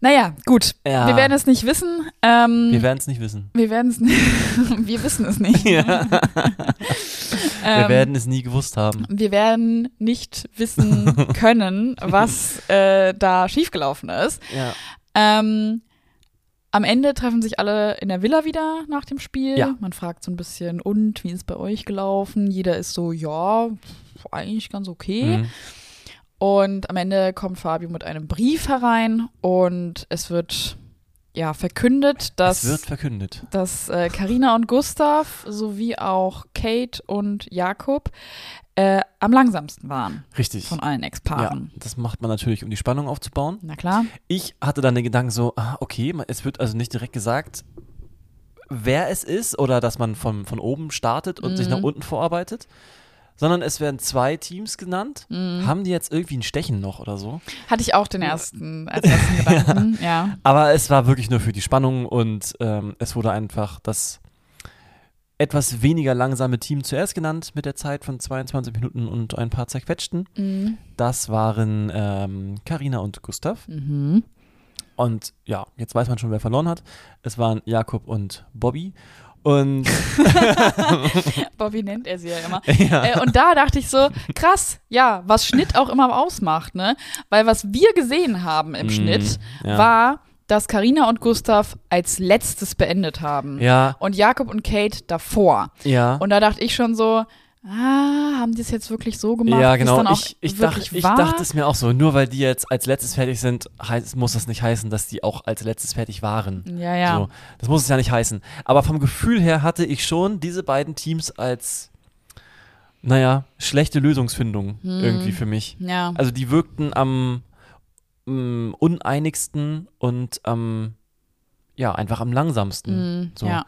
B: Naja, gut.
A: Ja.
B: Wir werden es nicht wissen. Ähm,
A: Wir werden es nicht wissen.
B: wir werden es nicht. wir wissen es nicht.
A: Ja.
B: Ähm,
A: Wir werden es nie gewusst haben.
B: wir werden nicht wissen können, was äh, da schiefgelaufen ist.
A: Ja.
B: Ähm, am Ende treffen sich alle in der Villa wieder nach dem Spiel.
A: Ja.
B: Man fragt so ein bisschen, und wie ist bei euch gelaufen? Jeder ist so, ja, eigentlich ganz okay.
A: Mhm.
B: Und am Ende kommt Fabio mit einem Brief herein und es wird ja verkündet, dass
A: es wird verkündet.
B: dass äh, Carina und Gustav sowie auch Kate und Jakob äh, am langsamsten waren
A: Richtig.
B: von allen
A: Ja,
B: Ex-Paaren.
A: das macht man natürlich, um die Spannung aufzubauen.
B: Na klar.
A: Ich hatte dann den Gedanken so, ah, okay, es wird also nicht direkt gesagt, wer es ist oder dass man von, von oben startet und sich
B: Mhm.
A: nach unten vorarbeitet, sondern es werden zwei Teams genannt.
B: Mhm.
A: Haben die jetzt irgendwie ein Stechen noch oder so?
B: Hatte ich auch den ersten, als ersten Gedanken, ja.
A: Aber es war wirklich nur für die Spannung und ähm, es wurde einfach das etwas weniger langsame Team zuerst genannt mit der Zeit von 22 Minuten und ein paar zerquetschten.
B: Mhm.
A: Das waren ähm, Carina und Gustav.
B: Mhm.
A: Und ja, jetzt weiß man schon, wer verloren hat. Es waren Jakob und Bobby. Und
B: Bobby nennt er sie ja immer.
A: ja,
B: Äh, und da dachte ich so, krass, ja, was Schnitt auch immer ausmacht, ne? Weil was wir gesehen haben im
A: Mm,
B: Schnitt
A: ja.
B: war, dass Carina und Gustav als letztes beendet haben.
A: ja,
B: Und Jakob und Kate davor.
A: ja.
B: Und da dachte ich schon so, ah, haben die es jetzt wirklich so gemacht?
A: ja, genau. Ich, ich, dacht, ich dachte es mir auch so. Nur weil die jetzt als letztes fertig sind, heißt, muss das nicht heißen, dass die auch als letztes fertig waren.
B: Ja, ja.
A: So, das muss es ja nicht heißen. Aber vom Gefühl her hatte ich schon diese beiden Teams als, naja, schlechte Lösungsfindung
B: Hm.
A: irgendwie für mich.
B: Ja.
A: Also die wirkten am mm, uneinigsten und am, ja, einfach am langsamsten.
B: Mm,
A: so.
B: Ja.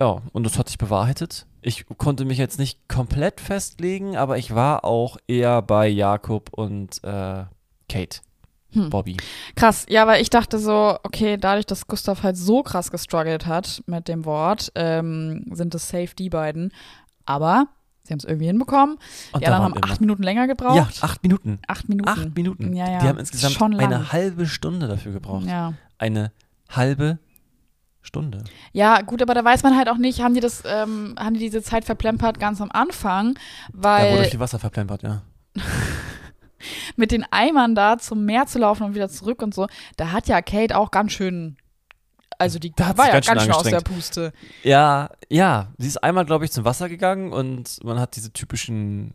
A: Ja, und das hat sich bewahrheitet. Ich konnte mich jetzt nicht komplett festlegen, aber ich war auch eher bei Jakob und äh, Kate.
B: Hm.
A: Bobby.
B: Krass, ja, weil ich dachte so, okay, dadurch, dass Gustav halt so krass gestruggelt hat mit dem Wort, ähm, sind es safe die beiden. Aber sie haben es irgendwie hinbekommen.
A: Und
B: die anderen haben
A: immer-
B: acht Minuten länger gebraucht.
A: Ja, acht Minuten.
B: Acht Minuten.
A: Acht Minuten.
B: Ja, ja.
A: Die haben insgesamt
B: Schon
A: eine halbe Stunde dafür gebraucht.
B: Ja.
A: Eine halbe Stunde.
B: ja, gut, aber da weiß man halt auch nicht, haben die das, ähm, haben die diese Zeit verplempert ganz am Anfang,
A: Da wurde
B: weil
A: durch die Wasser verplempert, ja.
B: mit den Eimern da zum Meer zu laufen und wieder zurück und so, da hat ja Kate auch ganz schön, also die
A: Da
B: war ja
A: ganz schön
B: ganz schön aus der. Puste.
A: Ja, ja. Sie ist einmal, glaube ich, zum Wasser gegangen und man hat diese typischen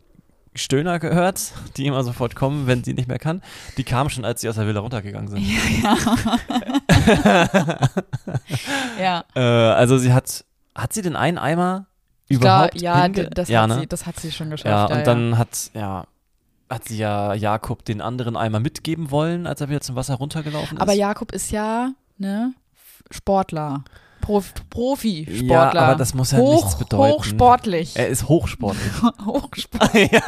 A: Stöhner gehört, die immer sofort kommen, wenn sie nicht mehr kann. Die kamen schon, als sie aus der Villa runtergegangen sind.
B: Ja,
A: Äh, also sie hat, hat sie den einen Eimer
B: ich glaub,
A: überhaupt
B: ja, das,
A: ja,
B: hat
A: ne?
B: sie, das hat sie schon
A: Ja,
B: geschafft.
A: und dann hat, ja, hat sie ja Jakob den anderen Eimer mitgeben wollen, als er wieder zum Wasser runtergelaufen ist.
B: Aber Jakob ist ja, ne, Sportler. Prof, Profisportler.
A: Ja, aber das muss ja
B: Hoch,
A: nichts bedeuten.
B: Hochsportlich.
A: Er ist hochsportlich.
B: Hochsportlich.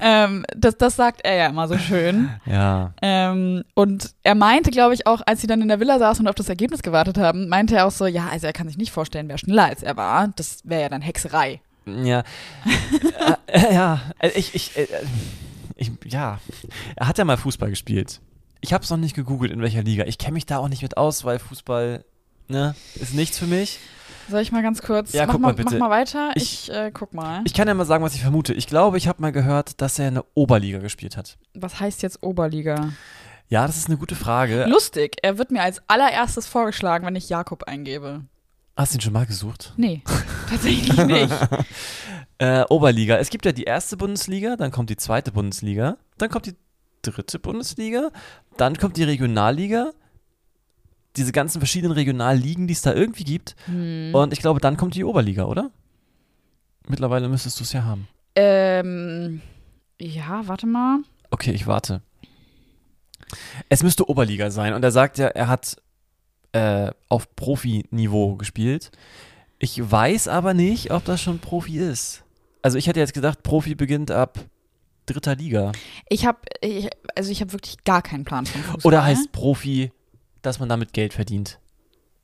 B: ähm, das, das sagt er ja immer so schön.
A: ja.
B: Ähm, und er meinte, glaube ich, auch, als sie dann in der Villa saßen und auf das Ergebnis gewartet haben, meinte er auch so, ja, also er kann sich nicht vorstellen, wer schneller als er war. Das wäre ja dann Hexerei.
A: Ja. äh, äh, ja, äh, ich, ich, äh, ich, ja. Er hat ja mal Fußball gespielt. Ich habe es noch nicht gegoogelt, in welcher Liga. Ich kenne mich da auch nicht mit aus, weil Fußball, ne, ist nichts für mich.
B: Soll ich mal ganz kurz,
A: Ja,
B: mach,
A: guck
B: mal,
A: mal bitte.
B: mach mal weiter.
A: Ich-
B: Ich, äh, guck mal.
A: Ich kann ja mal sagen, was ich vermute. Ich glaube, ich habe mal gehört, dass er in der Oberliga gespielt hat.
B: Was heißt jetzt Oberliga?
A: Ja, das ist eine gute Frage.
B: Lustig, er wird mir als allererstes vorgeschlagen, wenn ich Jakob eingebe.
A: Hast du ihn schon mal gesucht?
B: Nee, tatsächlich nicht.
A: Äh, Oberliga. Es gibt ja die erste Bundesliga, dann kommt die zweite Bundesliga, dann kommt die dritte Bundesliga, dann kommt die Regionalliga. Diese ganzen verschiedenen Regionalligen, die es da irgendwie gibt.
B: Hm.
A: Und ich glaube, dann kommt die Oberliga, oder? Mittlerweile müsstest du es ja haben.
B: Ähm, ja, warte mal.
A: Okay, ich warte. Es müsste Oberliga sein. Und er sagt ja, er hat äh, auf Profi-Niveau gespielt. Ich weiß aber nicht, ob das schon Profi ist. Also ich hätte jetzt gedacht, Profi beginnt ab dritter Liga.
B: Ich habe, ich, also ich habe wirklich gar keinen Plan von Fußball.
A: Oder heißt Profi, dass man damit Geld verdient?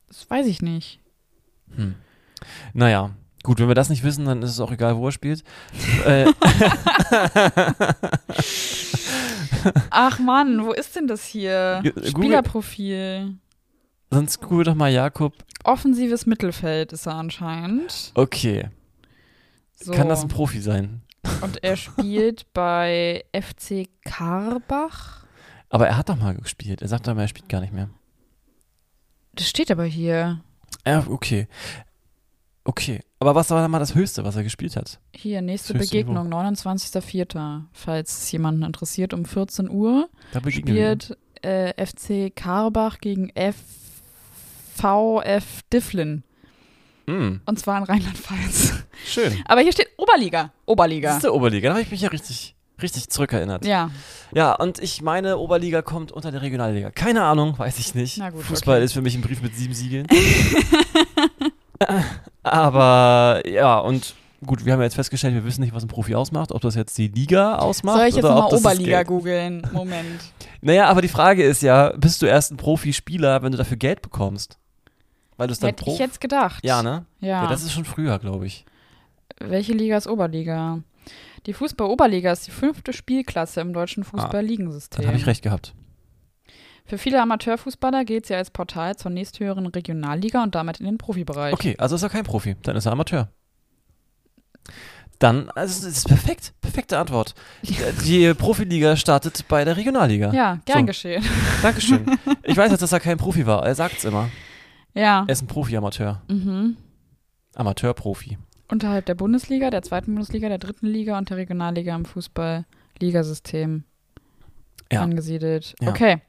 B: Das weiß ich nicht.
A: Hm. Naja, gut, wenn wir das nicht wissen, dann ist es auch egal, wo er spielt. äh,
B: Ach Mann, wo ist denn das hier?
A: Google-
B: Spielerprofil.
A: sonst google doch mal Jakob.
B: Offensives Mittelfeld ist er anscheinend.
A: Okay,
B: So.
A: kann das ein Profi sein?
B: Und er spielt bei FC Karbach.
A: Aber er hat doch mal gespielt. Er sagt doch mal, er spielt gar nicht mehr.
B: Das steht aber hier.
A: Ja, okay. Okay. Aber was war dann mal das Höchste, was er gespielt hat?
B: Hier, nächste Begegnung, 29.04. Falls es jemanden interessiert, um 14 Uhr
A: Da
B: spielt äh, FC Karbach gegen VF Difflin.
A: Mm,
B: Und zwar in Rheinland-Pfalz.
A: Schön.
B: Aber hier steht Oberliga.
A: Das
B: Oberliga.
A: ist der Oberliga. Da habe ich mich ja richtig, richtig zurückerinnert.
B: Ja,
A: Ja, und ich meine, Oberliga kommt unter der Regionalliga. Keine Ahnung, weiß ich nicht.
B: Na gut,
A: Fußball
B: okay.
A: ist für mich ein Brief mit sieben Siegeln. Aber ja, und gut, wir haben ja jetzt festgestellt, wir wissen nicht, was ein Profi ausmacht. Ob das jetzt die Liga ausmacht
B: soll ich jetzt
A: das das
B: Oberliga googeln? Moment.
A: Naja, aber die Frage ist ja, bist du erst ein Profispieler, wenn du dafür Geld bekommst? Weil du es dann
B: Hätte ich jetzt gedacht.
A: Ja, ne?
B: Ja.
A: Ja, das ist schon früher, glaube ich.
B: Welche Liga ist Oberliga? Die Fußball-Oberliga ist die fünfte Spielklasse im deutschen Fußball-Ligensystem.
A: Dann habe ich recht gehabt.
B: Für viele Amateurfußballer geht sie als Portal zur nächsthöheren Regionalliga und damit in den Profibereich.
A: Okay, also ist er kein Profi, dann ist er Amateur. Dann, also das ist perfekt, perfekte Antwort. Die Profiliga startet bei der Regionalliga.
B: Ja, gern
A: So.
B: geschehen.
A: Dankeschön. Ich weiß jetzt, dass er kein Profi war. Er sagt es immer.
B: Ja.
A: Er ist ein Profi-Amateur.
B: Mhm.
A: Amateur-Profi.
B: Unterhalb der Bundesliga, der zweiten Bundesliga, der dritten Liga und der Regionalliga im Fußball-Ligasystem
A: Ja.
B: angesiedelt.
A: Ja.
B: Okay.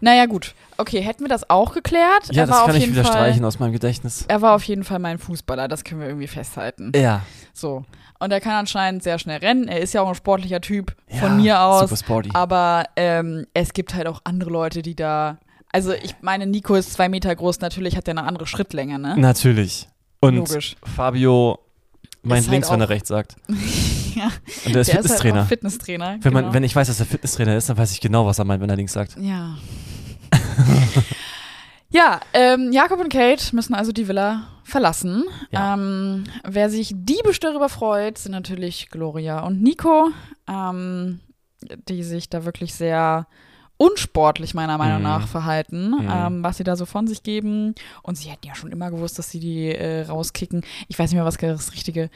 B: Naja, gut. Okay, hätten wir das auch geklärt?
A: Ja,
B: er
A: das kann ich wieder
B: Fall,
A: streichen aus meinem Gedächtnis.
B: Er war auf jeden Fall mein Fußballer, das können wir irgendwie festhalten.
A: Ja.
B: So. Und er kann anscheinend sehr schnell rennen. Er ist ja auch ein sportlicher Typ
A: ja
B: von mir aus.
A: Super sporty.
B: Aber ähm, es gibt halt auch andere Leute, die da. Also ich meine, Nico ist zwei Meter groß, natürlich hat er eine andere Schrittlänge, ne?
A: Natürlich. Und
B: Logisch.
A: Fabio meint
B: halt
A: links, wenn er rechts sagt.
B: ja,
A: Und der ist
B: der ist halt
A: Fitnesstrainer.
B: Fitnesstrainer.
A: wenn, man,
B: genau.
A: wenn ich weiß, dass er Fitnesstrainer ist, dann weiß ich genau, was er meint, wenn er links sagt.
B: Ja. ja, ähm, Jakob und Kate müssen also die Villa verlassen.
A: Ja.
B: Ähm, wer sich diebisch darüber freut, sind natürlich Gloria und Nico, ähm, die sich da wirklich sehr unsportlich meiner Meinung
A: Mhm.
B: nach verhalten,
A: Mhm.
B: ähm, was sie da so von sich geben. Und sie hätten ja schon immer gewusst, dass sie die äh, rauskicken. Ich weiß nicht mehr, was das richtige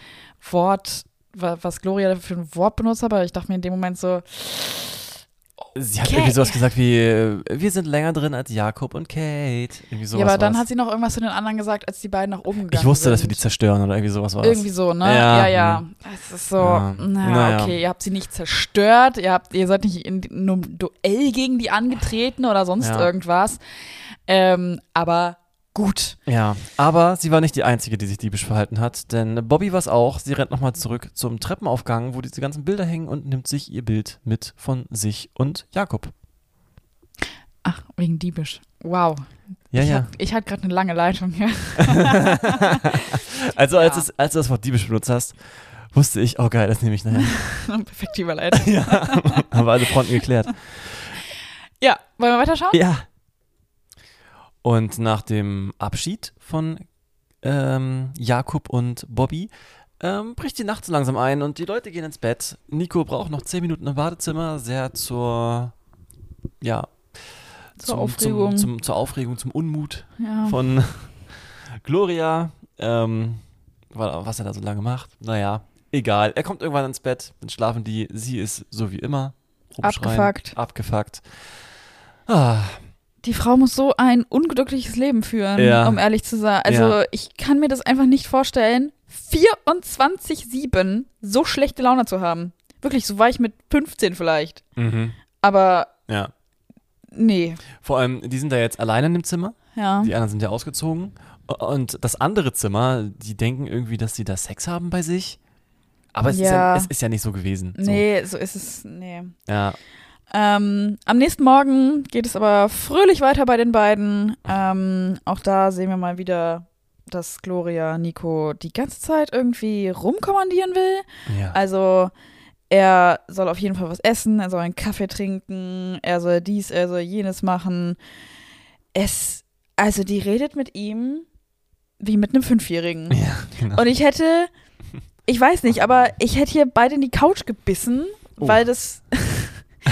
B: Wort, wa- was Gloria für ein Wort benutzt hat, aber ich dachte mir in dem Moment so,
A: sie hat
B: Kate.
A: irgendwie sowas gesagt wie, äh, wir sind länger drin als Jakob und Kate. Irgendwie sowas
B: ja, aber dann
A: war's.
B: hat sie noch irgendwas zu den anderen gesagt, als die beiden nach oben gegangen
A: Ich wusste,
B: sind.
A: dass wir die zerstören oder irgendwie sowas war
B: Irgendwie so, ne?
A: Ja,
B: Ja, ja. Es ist so,
A: Ja.
B: na,
A: Naja.
B: okay, ihr habt sie nicht zerstört, ihr habt, ihr seid nicht in einem Duell gegen die angetreten oder sonst
A: Ja.
B: irgendwas. Ähm, aber gut.
A: Ja, aber sie war nicht die Einzige, die sich diebisch verhalten hat, denn Bobby war es auch. Sie rennt nochmal zurück zum Treppenaufgang, wo diese ganzen Bilder hängen und nimmt sich ihr Bild mit von sich und Jakob.
B: Ach, wegen diebisch. Wow.
A: Ja,
B: ich
A: ja.
B: Hab, ich hatte gerade eine lange Leitung hier.
A: Also als,
B: Ja.
A: es, als du das Wort diebisch benutzt hast, wusste ich, oh geil, das nehme ich nachher.
B: Perfekte Überleitung.
A: ja, haben wir alle Fronten geklärt.
B: Ja, wollen wir weiterschauen?
A: Ja. Und nach dem Abschied von ähm, Jakob und Bobby ähm, bricht die Nacht so langsam ein und die Leute gehen ins Bett. Nico braucht noch 10 Minuten im Badezimmer, sehr zur, ja,
B: Zur
A: zum,
B: Aufregung.
A: Zum, zum, zur Aufregung, zum Unmut
B: Ja.
A: von Gloria, ähm, wa- was er da so lange macht. Naja, egal. Er kommt irgendwann ins Bett, dann schlafen die. Sie ist so wie immer.
B: Abgefuckt.
A: Abgefuckt. Ah,
B: Die Frau muss so ein unglückliches Leben führen,
A: Ja.
B: um ehrlich zu sein. Also
A: Ja.
B: ich kann mir das einfach nicht vorstellen, 24-7 so schlechte Laune zu haben. Wirklich, so war ich mit 15 vielleicht.
A: mhm.
B: Aber
A: Ja.
B: nee.
A: Vor allem, die sind da jetzt alleine in dem Zimmer.
B: Ja.
A: Die anderen sind ja ausgezogen. Und das andere Zimmer, die denken irgendwie, dass sie da Sex haben bei sich. Aber es, ist, ja,
B: Ja.
A: es ist ja nicht so gewesen.
B: Nee, so ist es. Nee.
A: So. Ja.
B: Ähm, am nächsten Morgen geht es aber fröhlich weiter bei den beiden. Ähm, auch da sehen wir mal wieder, dass Gloria Nico die ganze Zeit irgendwie rumkommandieren will.
A: ja.
B: Also er soll auf jeden Fall was essen, er soll einen Kaffee trinken, er soll dies, er soll jenes machen. Es, also die redet mit ihm wie mit einem Fünfjährigen.
A: ja, genau.
B: Und ich hätte, ich weiß nicht, aber ich hätte hier beide in die Couch gebissen,
A: Oh.
B: weil das,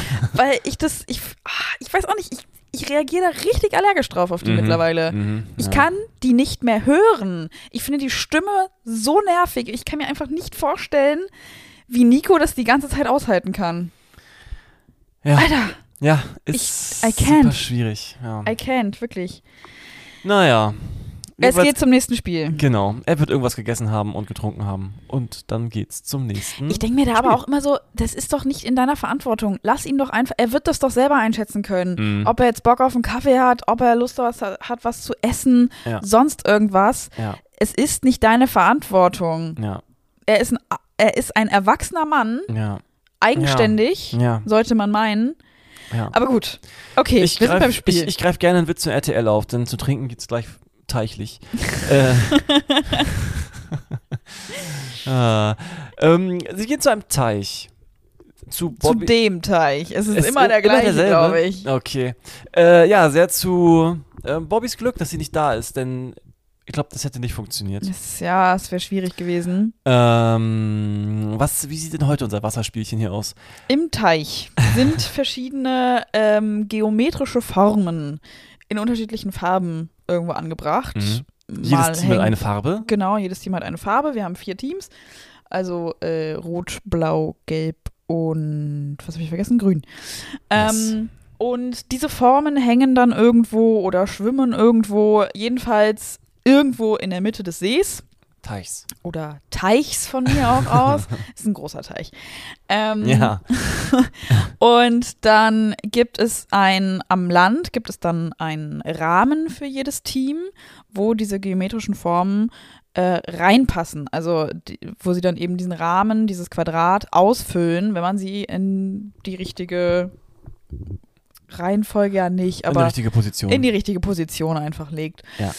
B: weil ich das, ich, ah, ich weiß auch nicht, ich, ich reagiere da richtig allergisch drauf auf die
A: Mhm,
B: mittlerweile.
A: mhm,
B: Ich
A: ja.
B: kann die nicht mehr hören. Ich finde die Stimme so nervig. Ich kann mir einfach nicht vorstellen, wie Nico das die ganze Zeit aushalten kann.
A: Ja,
B: Alter,
A: ja ist
B: I can't.
A: super schwierig. Ja.
B: I can't, wirklich.
A: Naja.
B: Es geht zum nächsten Spiel.
A: Genau. Er wird irgendwas gegessen haben und getrunken haben. Und dann geht's zum nächsten.
B: Ich denke mir da aber
A: Spiel.
B: auch immer so, das ist doch nicht in deiner Verantwortung. Lass ihn doch einfach, er wird das doch selber einschätzen können.
A: Mhm.
B: Ob er jetzt Bock auf einen Kaffee hat, ob er Lust auf was hat, was zu essen,
A: Ja.
B: sonst irgendwas.
A: Ja,
B: Es ist nicht deine Verantwortung.
A: ja,
B: Er ist ein, er ist ein erwachsener Mann,
A: ja,
B: eigenständig, sollte man meinen.
A: ja.
B: Aber gut. Okay,
A: ich
B: wir sind beim
A: greif,
B: Spiel.
A: ich, ich greif gerne einen Witz zu RTL auf, denn zu trinken geht's gleich teichlich. äh, ah, ähm, sie gehen zu einem Teich. Zu
B: zu
A: Bobby.
B: dem Teich. Es ist
A: Es
B: immer der gleiche, glaube ich.
A: Okay. Äh, ja, sehr zu äh, Bobbys Glück, dass sie nicht da ist, denn ich glaube, das hätte nicht funktioniert.
B: Das, ja, es wäre schwierig gewesen.
A: Ähm, was, wie sieht denn heute unser Wasserspielchen hier aus?
B: Im Teich sind verschiedene ähm, geometrische Formen in unterschiedlichen Farben irgendwo angebracht.
A: Mhm. Jedes Team hat eine Farbe.
B: Genau, jedes Team hat eine Farbe. Wir haben vier Teams. Also äh, Rot, Blau, Gelb und was habe ich vergessen? Grün.
A: Yes.
B: Ähm, und diese Formen hängen dann irgendwo oder schwimmen irgendwo, jedenfalls irgendwo in der Mitte des Sees
A: Teichs.
B: oder Teichs von mir auch aus. Ist ein großer Teich. Ähm,
A: Ja.
B: und dann gibt es ein, am Land gibt es dann einen Rahmen für jedes Team, wo diese geometrischen Formen äh, reinpassen. Also die, wo sie dann eben diesen Rahmen, dieses Quadrat ausfüllen, wenn man sie in die richtige Reihenfolge ja nicht,
A: In die
B: aber
A: richtige Position.
B: in die richtige Position einfach legt.
A: Ja.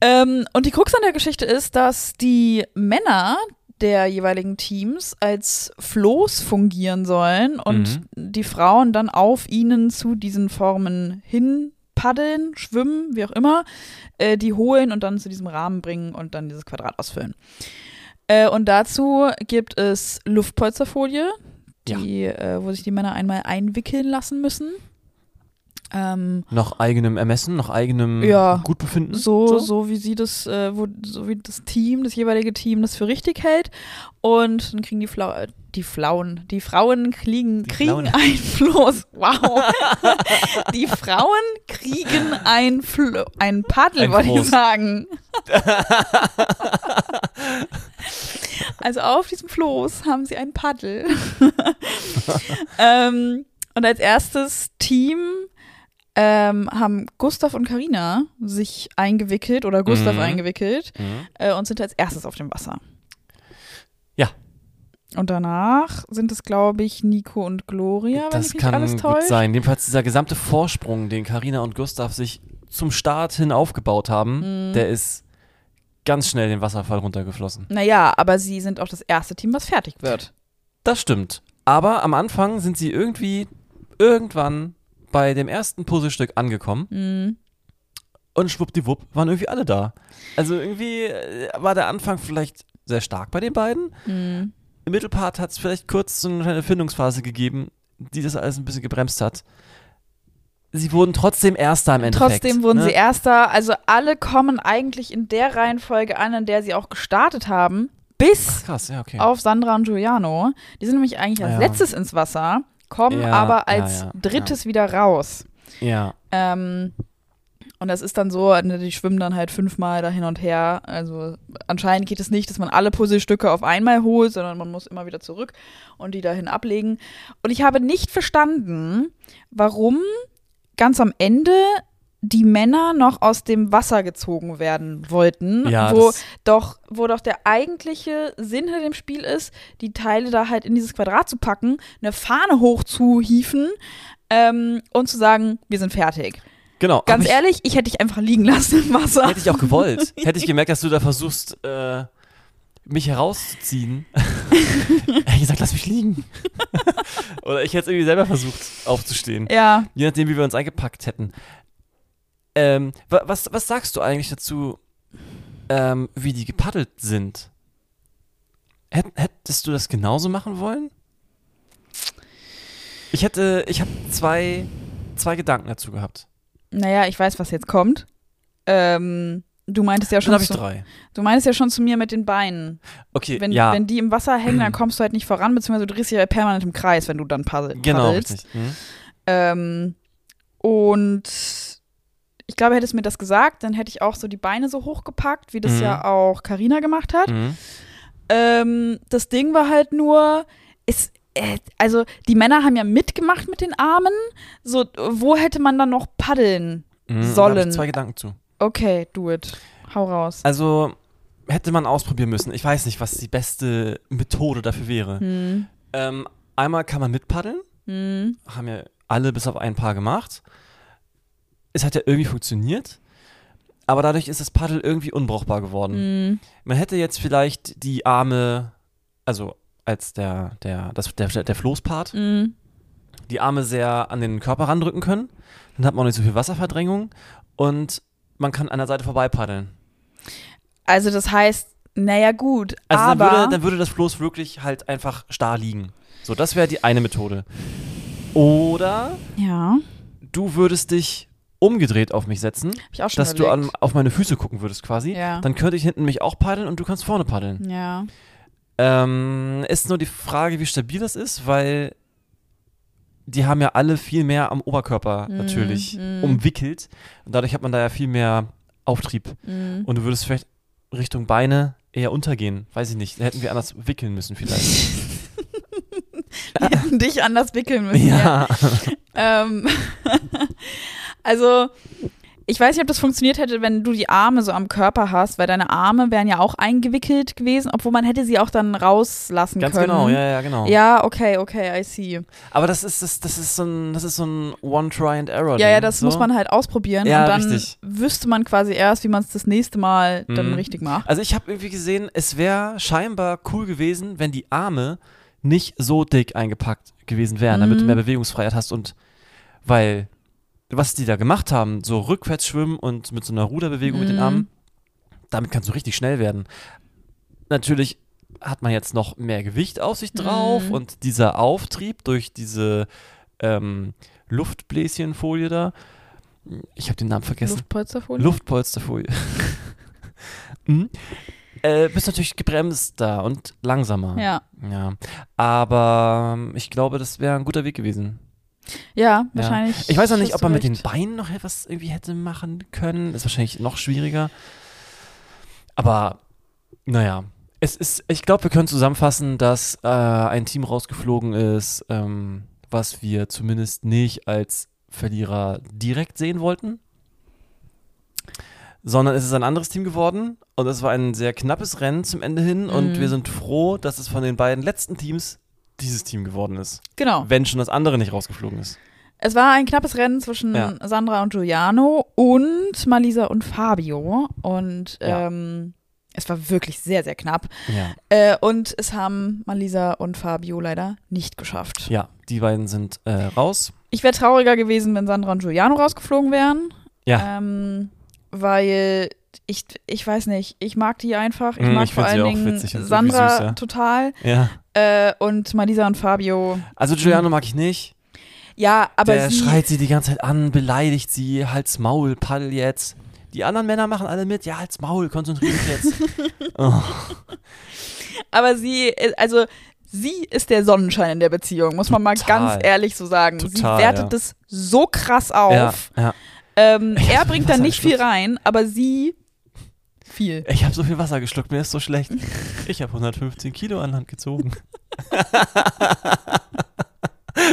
B: Ähm, und die Krux an der Geschichte ist, dass die Männer der jeweiligen Teams als Floß fungieren sollen und die Frauen dann auf ihnen zu diesen Formen hin paddeln, schwimmen, wie auch immer, äh, die holen und dann zu diesem Rahmen bringen und dann dieses Quadrat ausfüllen. Äh, und dazu gibt es Luftpolsterfolie, die, äh, wo sich die Männer einmal einwickeln lassen müssen. Ähm,
A: Nach eigenem Ermessen, nach eigenem
B: Ja,
A: Gutbefinden.
B: so, so wie sie das, äh, wo, so wie das Team, das jeweilige Team das für richtig hält. Und dann kriegen die Flau äh, die Flauen, die Frauen kriegen,
A: Die
B: kriegen
A: Flauen.
B: ein Floß. Wow. die Frauen kriegen ein, Flo ein Paddel,
A: Ein
B: wollte ich sagen. also auf diesem Floß haben sie ein Paddel. ähm, und als erstes Team ähm, haben Gustav und Karina sich eingewickelt oder Gustav
A: Mhm.
B: eingewickelt
A: Mhm.
B: äh, und sind als erstes auf dem Wasser.
A: Ja.
B: Und danach sind es, glaube ich, Nico und Gloria, wenn
A: das
B: nicht
A: kann
B: alles
A: gut sein. Jedenfalls dieser gesamte Vorsprung, den Karina und Gustav sich zum Start hin aufgebaut haben,
B: Mhm.
A: der ist ganz schnell den Wasserfall runtergeflossen.
B: Naja, aber sie sind auch das erste Team, was fertig wird.
A: Das stimmt. Aber am Anfang sind sie irgendwie irgendwann bei dem ersten Puzzlestück angekommen
B: Mhm.
A: und schwuppdiwupp waren irgendwie alle da. Also irgendwie äh, war der Anfang vielleicht sehr stark bei den beiden.
B: Mhm.
A: Im Mittelpart hat es vielleicht kurz so eine kleine Findungsphase gegeben, die das alles ein bisschen gebremst hat. Sie wurden trotzdem Erster im Endeffekt.
B: Trotzdem wurden
A: ne?
B: sie Erster. Also alle kommen eigentlich in der Reihenfolge an, in der sie auch gestartet haben, bis
A: Krass, ja, okay.
B: auf Sandra und Giuliano. Die sind nämlich eigentlich als
A: Ja.
B: letztes ins Wasser, kommen
A: Ja,
B: aber
A: ja,
B: als
A: ja,
B: drittes wieder raus.
A: Ja.
B: Ähm, und das ist dann so, ne, die schwimmen dann halt fünfmal da hin und her. Also anscheinend geht es nicht, dass man alle Puzzlestücke auf einmal holt, sondern man muss immer wieder zurück und die dahin ablegen. Und ich habe nicht verstanden, warum ganz am Ende die Männer noch aus dem Wasser gezogen werden wollten,
A: Ja,
B: wo doch, wo doch der eigentliche Sinn hinter dem Spiel ist, die Teile da halt in dieses Quadrat zu packen, eine Fahne hochzuhieven ähm, und zu sagen, wir sind fertig.
A: Genau.
B: Ganz
A: ich,
B: ehrlich, ich hätte dich einfach liegen lassen im Wasser.
A: Hätte ich auch gewollt. Hätte ich gemerkt, dass du da versuchst, äh, mich herauszuziehen. hätte ich gesagt, lass mich liegen. Oder ich hätte es irgendwie selber versucht, aufzustehen.
B: Ja,
A: Je nachdem, wie wir uns eingepackt hätten. Ähm, wa was, was sagst du eigentlich dazu, ähm, wie die gepaddelt sind? Hätt, hättest du das genauso machen wollen? Ich hätte, ich habe zwei, zwei Gedanken dazu gehabt.
B: naja, ich weiß, was jetzt kommt. Ähm, du meintest ja
A: Dann
B: schon,
A: habe ich
B: zu,
A: drei.
B: du meintest ja schon zu mir mit den Beinen.
A: Okay,
B: Wenn,
A: ja,
B: wenn die im Wasser hängen, dann kommst du halt nicht voran, beziehungsweise du drehst dich ja permanent im Kreis, wenn du dann paddel
A: genau,
B: paddelst.
A: Mhm.
B: Ähm, und ich glaube, hättest du mir das gesagt, dann hätte ich auch so die Beine so hochgepackt, wie das
A: Mhm.
B: ja auch Karina gemacht hat.
A: Mhm.
B: Ähm, das Ding war halt nur, ist, äh, also die Männer haben ja mitgemacht mit den Armen. So, wo hätte man dann noch paddeln?
A: Mhm. Da
B: Sollen.
A: ich zwei Gedanken zu.
B: Okay, do it. Hau raus.
A: Also hätte man ausprobieren müssen. Ich weiß nicht, was die beste Methode dafür wäre.
B: Hm,
A: Ähm, einmal kann man mitpaddeln.
B: hm,
A: haben ja alle bis auf ein Paar gemacht. Es hat ja irgendwie funktioniert, aber dadurch ist das Paddel irgendwie unbrauchbar geworden.
B: hm,
A: Man hätte jetzt vielleicht die Arme, also als der, der, das, der, der Floßpart,
B: hm.
A: die Arme sehr an den Körper randrücken können. Dann hat man auch nicht so viel Wasserverdrängung und man kann an der Seite vorbei paddeln.
B: Also das heißt, naja gut,
A: Also dann
B: aber
A: würde, dann würde das Floß wirklich halt einfach starr liegen. So, das wäre die eine Methode. Oder
B: ja,
A: du würdest dich umgedreht auf mich setzen, dass du an,
B: überlegt.
A: auf meine Füße gucken würdest quasi.
B: Ja.
A: Dann könnte ich hinten mich auch paddeln und du kannst vorne paddeln.
B: ja.
A: Ähm, ist nur die Frage, wie stabil das ist, weil die haben ja alle viel mehr am Oberkörper
B: Mm,
A: natürlich
B: mm.
A: umwickelt. Und dadurch hat man da ja viel mehr Auftrieb.
B: Hm.
A: Und du würdest vielleicht Richtung Beine eher untergehen. Weiß ich nicht. Da hätten wir anders wickeln müssen vielleicht.
B: Wir hätten dich anders wickeln müssen. Ja. Ähm, also, ich weiß nicht, ob das funktioniert hätte, wenn du die Arme so am Körper hast, weil deine Arme wären ja auch eingewickelt gewesen, obwohl man hätte sie auch dann rauslassen
A: Ganz
B: können.
A: genau, ja, ja, genau.
B: Ja, okay, okay, I see.
A: Aber das ist, das, das ist so ein, das ist so ein One-Try and Error.
B: Ja, ja, das muss man halt ausprobieren
A: Ja,
B: und dann
A: richtig.
B: wüsste man quasi erst, wie man es das nächste Mal dann
A: Mhm.
B: richtig macht.
A: Also ich habe irgendwie gesehen, es wäre scheinbar cool gewesen, wenn die Arme nicht so dick eingepackt gewesen wären, damit du
B: Mhm.
A: mehr Bewegungsfreiheit hast und weil was die da gemacht haben, so rückwärts schwimmen und mit so einer Ruderbewegung mit den
B: Mhm.
A: Armen, damit kannst du richtig schnell werden. Natürlich hat man jetzt noch mehr Gewicht auf sich drauf
B: Mhm.
A: und dieser Auftrieb durch diese ähm, Luftbläschenfolie da. Ich habe den Namen vergessen.
B: Luftpolsterfolie.
A: Luftpolsterfolie. mhm. äh, bist natürlich gebremst da und langsamer.
B: Ja.
A: Ja. Aber ähm, ich glaube, das wäre ein guter Weg gewesen.
B: Ja, wahrscheinlich.
A: Ich weiß auch nicht, ob man mit den. Beinen noch etwas irgendwie hätte machen können. Ist wahrscheinlich noch schwieriger. Aber naja, es ist, ich glaube, wir können zusammenfassen, dass äh, ein Team rausgeflogen ist, ähm, was wir zumindest nicht als Verlierer direkt sehen wollten. Sondern es ist ein anderes Team geworden und es war ein sehr knappes Rennen zum Ende hin und
B: Mhm.
A: wir sind froh, dass es von den beiden letzten Teams dieses Team geworden ist.
B: Genau.
A: Wenn schon das andere nicht rausgeflogen ist.
B: Es war ein knappes Rennen zwischen
A: Ja.
B: Sandra und Giuliano und Malisa und Fabio. Und
A: Ja.
B: ähm, es war wirklich sehr, sehr knapp.
A: Ja.
B: Äh, und es haben Malisa und Fabio leider nicht geschafft.
A: Ja, die beiden sind äh, raus.
B: Ich wäre trauriger gewesen, wenn Sandra und Giuliano rausgeflogen wären.
A: Ja.
B: Ähm, weil ich, ich weiß nicht, ich mag die einfach. Ich
A: Mm,
B: mag
A: ich
B: vor allen Dingen
A: witzig
B: Sandra
A: süß, ja.
B: total.
A: Ja.
B: Äh, und Malisa und Fabio.
A: Also Giuliano mag ich nicht.
B: Ja, aber
A: Der
B: sie.
A: schreit sie die ganze Zeit an, beleidigt sie, halt's Maul, paddel jetzt. Die anderen Männer machen alle mit, ja, halt's Maul, konzentrier dich jetzt. oh,
B: Aber sie, äh, also sie ist der Sonnenschein in der Beziehung, muss man mal
A: Total.
B: ganz ehrlich so sagen. sie
A: Total,
B: wertet
A: ja.
B: das so krass
A: ja,
B: auf.
A: ja.
B: Ähm,
A: Ich
B: er bringt da nicht viel rein, aber sie viel.
A: Ich habe so viel Wasser geschluckt, mir ist so schlecht. Ich habe 115 Kilo an Land gezogen.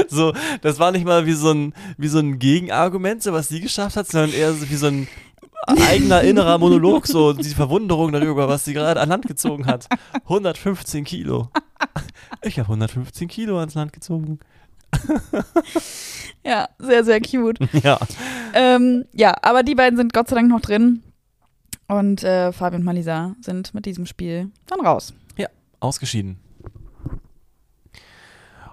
A: so, das war nicht mal wie so ein, wie so ein Gegenargument, so was sie geschafft hat, sondern eher so wie so ein eigener innerer Monolog, so die Verwunderung darüber, was sie gerade an Land gezogen hat. 115 Kilo. Ich habe 115 Kilo ans Land gezogen.
B: Ja, sehr, sehr cute.
A: Ja.
B: ähm, ja, aber die beiden sind Gott sei Dank noch drin. Und äh, Fabi und Malisa sind mit diesem Spiel dann raus.
A: Ausgeschieden.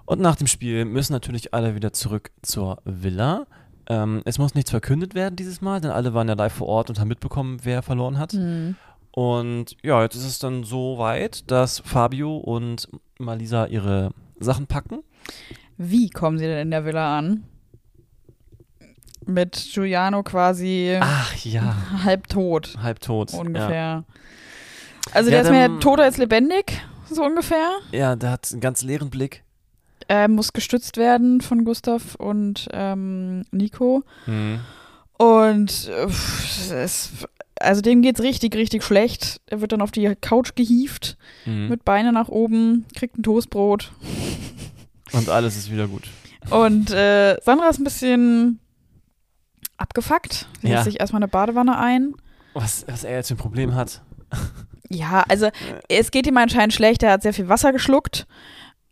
A: Und nach dem Spiel müssen natürlich alle wieder zurück zur Villa. Ähm, es muss nichts verkündet werden dieses Mal, denn alle waren ja live vor Ort und haben mitbekommen, wer verloren hat.
B: Hm.
A: Und ja, jetzt ist es dann so weit, dass Fabio und Malisa ihre Sachen packen.
B: Wie kommen sie denn in der Villa an? Mit Giuliano quasi
A: Ach ja,
B: halb tot,
A: halbtot.
B: ungefähr. Also
A: Ja,
B: der ist mehr tot als lebendig, so ungefähr.
A: Ja. ja, der hat einen ganz leeren Blick.
B: Er muss gestützt werden von Gustav und ähm, Nico.
A: Mhm.
B: Und äh, es, also dem geht's richtig, richtig schlecht. Er wird dann auf die Couch gehievt,
A: Mhm.
B: mit Beine nach oben, kriegt ein Toastbrot.
A: Und alles ist wieder gut.
B: Und äh, Sandra ist ein bisschen abgefuckt. Sie
A: Ja.
B: lässt sich erstmal eine Badewanne ein.
A: Was, was er jetzt für ein Problem hat.
B: Ja, also es geht ihm anscheinend schlecht. Er hat sehr viel Wasser geschluckt.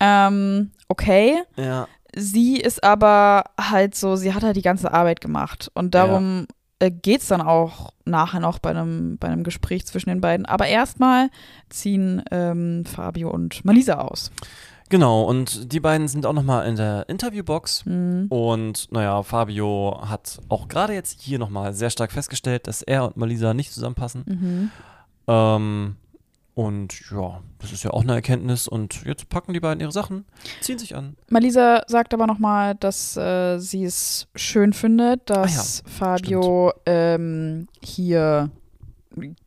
B: Ähm, okay.
A: Ja.
B: Sie ist aber halt so, sie hat halt die ganze Arbeit gemacht. Und darum äh, geht's dann auch nachher noch bei einem, bei einem Gespräch zwischen den beiden. Aber erstmal ziehen ähm, Fabio und Malisa aus.
A: Genau, und die beiden sind auch nochmal in der Interviewbox.
B: Mhm.
A: Und naja, Fabio hat auch gerade jetzt hier nochmal sehr stark festgestellt, dass er und Malisa nicht zusammenpassen.
B: Mhm.
A: Ähm, und ja, das ist ja auch eine Erkenntnis. Und jetzt packen die beiden ihre Sachen, ziehen sich an.
B: Malisa sagt aber nochmal, dass äh, sie es schön findet, dass Fabio ähm, hier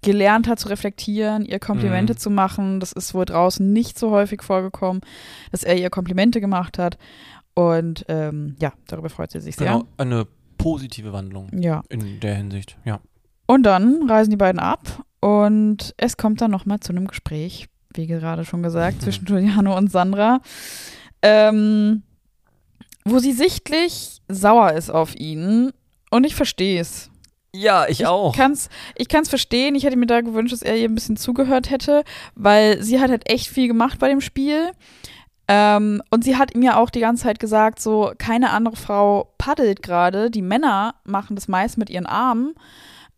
B: gelernt hat zu reflektieren, ihr Komplimente
A: Mhm.
B: zu machen. Das ist wohl draußen nicht so häufig vorgekommen, dass er ihr Komplimente gemacht hat. Und ähm, ja, darüber freut sie sich sehr.
A: Genau, eine positive Wandlung
B: Ja.
A: in der Hinsicht. Ja.
B: Und dann reisen die beiden ab und es kommt dann nochmal zu einem Gespräch, wie gerade schon gesagt, zwischen Giuliano und Sandra, ähm, wo sie sichtlich sauer ist auf ihn und ich verstehe es.
A: Ja, ich, auch.
B: Kann's, ich kann es verstehen. Ich hätte mir da gewünscht, dass er ihr ein bisschen zugehört hätte, weil sie hat halt echt viel gemacht bei dem Spiel. Ähm, und sie hat ihm ja auch die ganze Zeit gesagt, so keine andere Frau paddelt gerade. Die Männer machen das meist mit ihren Armen.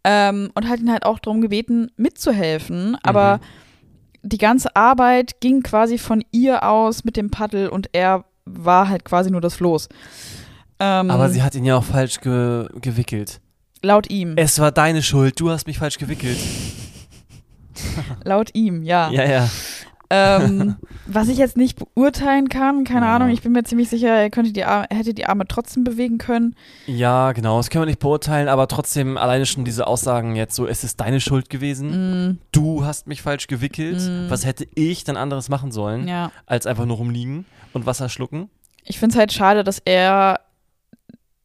B: Ähm, und hat ihn halt auch darum gebeten, mitzuhelfen. Aber
A: Mhm.
B: die ganze Arbeit ging quasi von ihr aus mit dem Paddel und er war halt quasi nur das Floß. Ähm,
A: Aber sie hat ihn ja auch falsch ge gewickelt.
B: Laut ihm.
A: Es war deine Schuld, du hast mich falsch gewickelt.
B: laut ihm, ja.
A: Ja, ja.
B: Ähm, Was ich jetzt nicht beurteilen kann, keine
A: Ja.
B: Ahnung, ich bin mir ziemlich sicher, er könnte die Arme, hätte die Arme trotzdem bewegen können.
A: Ja, genau, das können wir nicht beurteilen, aber trotzdem alleine schon diese Aussagen jetzt so, es ist deine Schuld gewesen,
B: Mm,
A: du hast mich falsch gewickelt,
B: Mm.
A: was hätte ich dann anderes machen sollen,
B: ja.
A: als einfach nur rumliegen und Wasser schlucken?
B: Ich finde es halt schade, dass er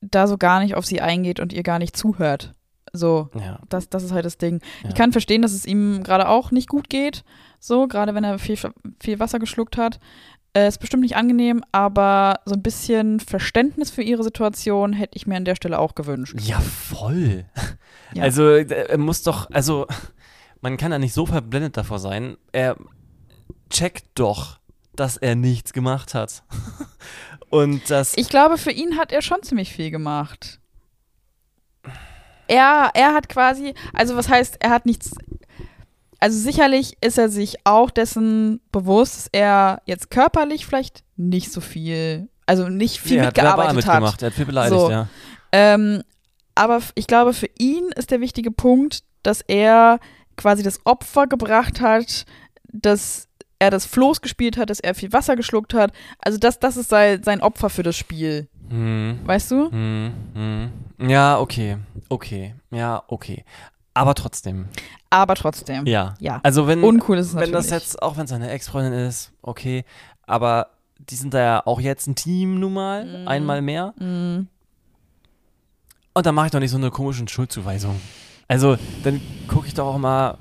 B: da so gar nicht auf sie eingeht und ihr gar nicht zuhört. So,
A: Ja,
B: das, das ist halt das Ding.
A: Ja.
B: Ich kann verstehen, dass es ihm gerade auch nicht gut geht. So, gerade wenn er viel, viel Wasser geschluckt hat. Äh, ist bestimmt nicht angenehm, aber so ein bisschen Verständnis für ihre Situation hätte ich mir an der Stelle auch gewünscht.
A: ja voll.
B: Ja.
A: Also, äh, er muss doch, also, man kann ja nicht so verblendet davor sein, er checkt doch, dass er nichts gemacht hat. und das,
B: Ich glaube, für ihn hat er schon ziemlich viel gemacht. Er, er hat quasi, also was heißt, er hat nichts. Also sicherlich ist er sich auch dessen bewusst, dass er jetzt körperlich vielleicht nicht so viel, also nicht viel
A: Nee,
B: mitgearbeitet hat.
A: mitgemacht, er hat viel beleidigt,
B: So.
A: ja.
B: Ähm, aber ich glaube, für ihn ist der wichtige Punkt, dass er quasi das Opfer gebracht hat, dass er das Floß gespielt hat, dass er viel Wasser geschluckt hat. Also das, das ist sein, sein Opfer für das Spiel.
A: Hm.
B: Weißt du?
A: Hm, hm. Ja, okay. Okay. Ja, okay. Aber trotzdem.
B: Aber trotzdem.
A: Ja.
B: Ja.
A: Also wenn,
B: Uncool ist es
A: wenn
B: natürlich.
A: das jetzt, auch wenn es seine Ex-Freundin ist, okay. Aber die sind da ja auch jetzt ein Team nun mal,
B: Mhm.
A: einmal mehr.
B: Mm,
A: Und dann mache ich doch nicht so eine komische Schuldzuweisung. Also, dann gucke ich doch auch mal.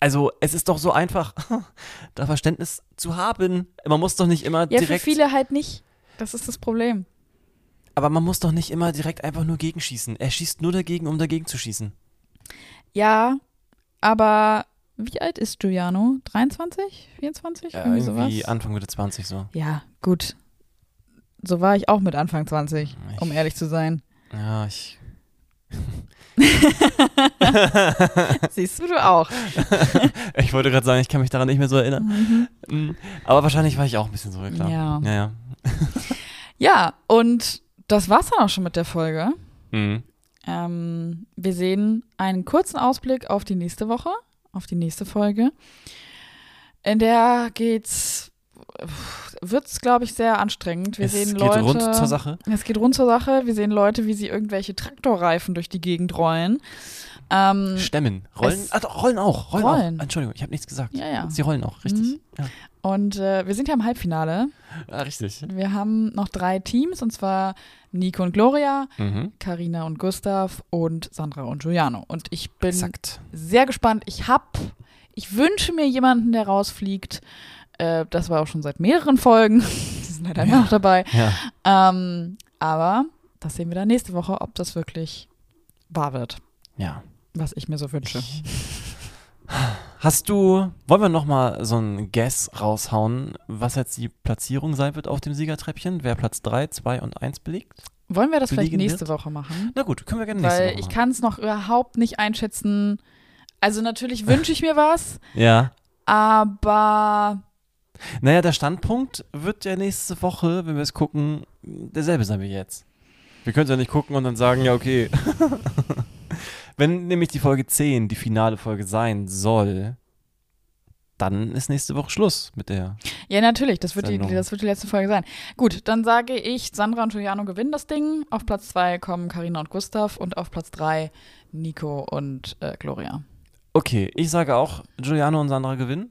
A: Also, es ist doch so einfach, da Verständnis zu haben. Man muss doch nicht immer
B: ja,
A: direkt.
B: für viele halt nicht. Das ist das Problem.
A: Aber man muss doch nicht immer direkt einfach nur gegenschießen. Er schießt nur dagegen, um dagegen zu schießen.
B: Ja, aber wie alt ist Giuliano? 23? 24?
A: Ja,
B: Irgendwie
A: irgendwie? Anfang Mitte 20 so.
B: Ja, gut. So war ich auch mit Anfang 20,
A: Ich-
B: um ehrlich zu sein.
A: Ja, ich.
B: Siehst du, du auch.
A: Ich wollte gerade sagen, ich kann mich daran nicht mehr so erinnern. Mm, Aber wahrscheinlich war ich auch ein bisschen so, ja, klar.
B: Ja.
A: Ja, ja.
B: Ja, und das war's dann auch schon mit der Folge.
A: Mhm.
B: Ähm, wir sehen einen kurzen Ausblick auf die nächste Woche, auf die nächste Folge. In der geht's, wird's, glaube ich, sehr anstrengend. Wir
A: es
B: sehen
A: geht
B: Leute.
A: rund zur Sache.
B: Es geht rund zur Sache. Wir sehen Leute, wie sie irgendwelche Traktorreifen durch die Gegend rollen. Ähm,
A: Stemmen. Rollen.
B: es-
A: Ah, doch, rollen auch. Rollen,
B: Rollen.
A: auch. Entschuldigung, ich habe nichts gesagt.
B: Ja, ja.
A: Sie rollen auch, richtig.
B: Mhm.
A: Ja.
B: und äh, wir sind ja im Halbfinale.
A: Ah, richtig.
B: Wir haben noch drei Teams, und zwar Nico und Gloria,
A: Mhm.
B: Karina und Gustav und Sandra und Giuliano. Und ich bin
A: Exakt.
B: sehr gespannt. Ich hab, ich wünsche mir jemanden, der rausfliegt. Äh, das war auch schon seit mehreren Folgen. Die sind leider immer noch dabei.
A: Ja.
B: Ähm, aber das sehen wir dann nächste Woche, ob das wirklich wahr wird,
A: Ja.
B: was ich mir so wünsche.
A: Hast du, wollen wir nochmal so ein Guess raushauen, was jetzt die Platzierung sein wird auf dem Siegertreppchen? Wer Platz 3, 2 und 1 belegt?
B: Wollen wir das vielleicht nächste Woche machen?
A: Na gut, können wir gerne nächste
B: Weil
A: Woche
B: ich
A: machen.
B: kann es noch überhaupt nicht einschätzen. Also natürlich wünsche ich mir was,
A: Ja.
B: aber
A: Naja, der Standpunkt wird ja nächste Woche, wenn wir es gucken, derselbe sein wie jetzt. Wir können es ja nicht gucken und dann sagen, ja, okay. wenn nämlich die Folge 10 die finale Folge sein soll, dann ist nächste Woche Schluss mit der.
B: ja, natürlich, das wird, die, das wird die letzte Folge sein. Gut, dann sage ich, Sandra und Giuliano gewinnen das Ding. Auf Platz 2 kommen Karina und Gustav und auf Platz 3 Nico und äh, Gloria.
A: Okay, ich sage auch, Giuliano und Sandra gewinnen.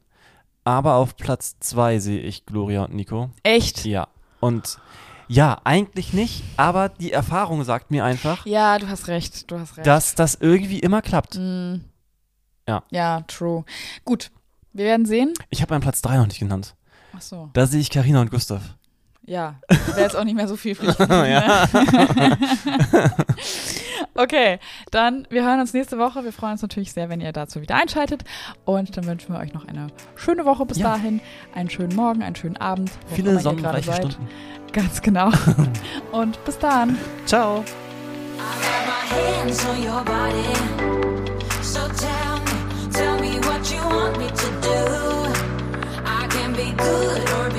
A: Aber auf Platz 2 sehe ich Gloria und Nico.
B: Echt?
A: Ja. Und ja, eigentlich nicht, aber die Erfahrung sagt mir einfach,
B: Ja, du hast recht, du hast recht.
A: dass das irgendwie immer klappt.
B: Mm.
A: Ja.
B: Ja, true. Gut, wir werden sehen.
A: Ich habe meinen Platz 3 noch nicht genannt.
B: Ach so.
A: Da sehe ich Karina und Gustav.
B: Ja, wäre jetzt auch nicht mehr so viel für dich.
A: Ja.
B: okay, dann wir hören uns nächste Woche. Wir freuen uns natürlich sehr, wenn ihr dazu wieder einschaltet. Und dann wünschen wir euch noch eine schöne Woche bis
A: Ja.
B: dahin. Einen schönen Morgen, einen schönen Abend.
A: Viele sonnenreiche
B: seid.
A: Stunden.
B: Ganz genau. Und bis dann.
A: Ciao.
C: I got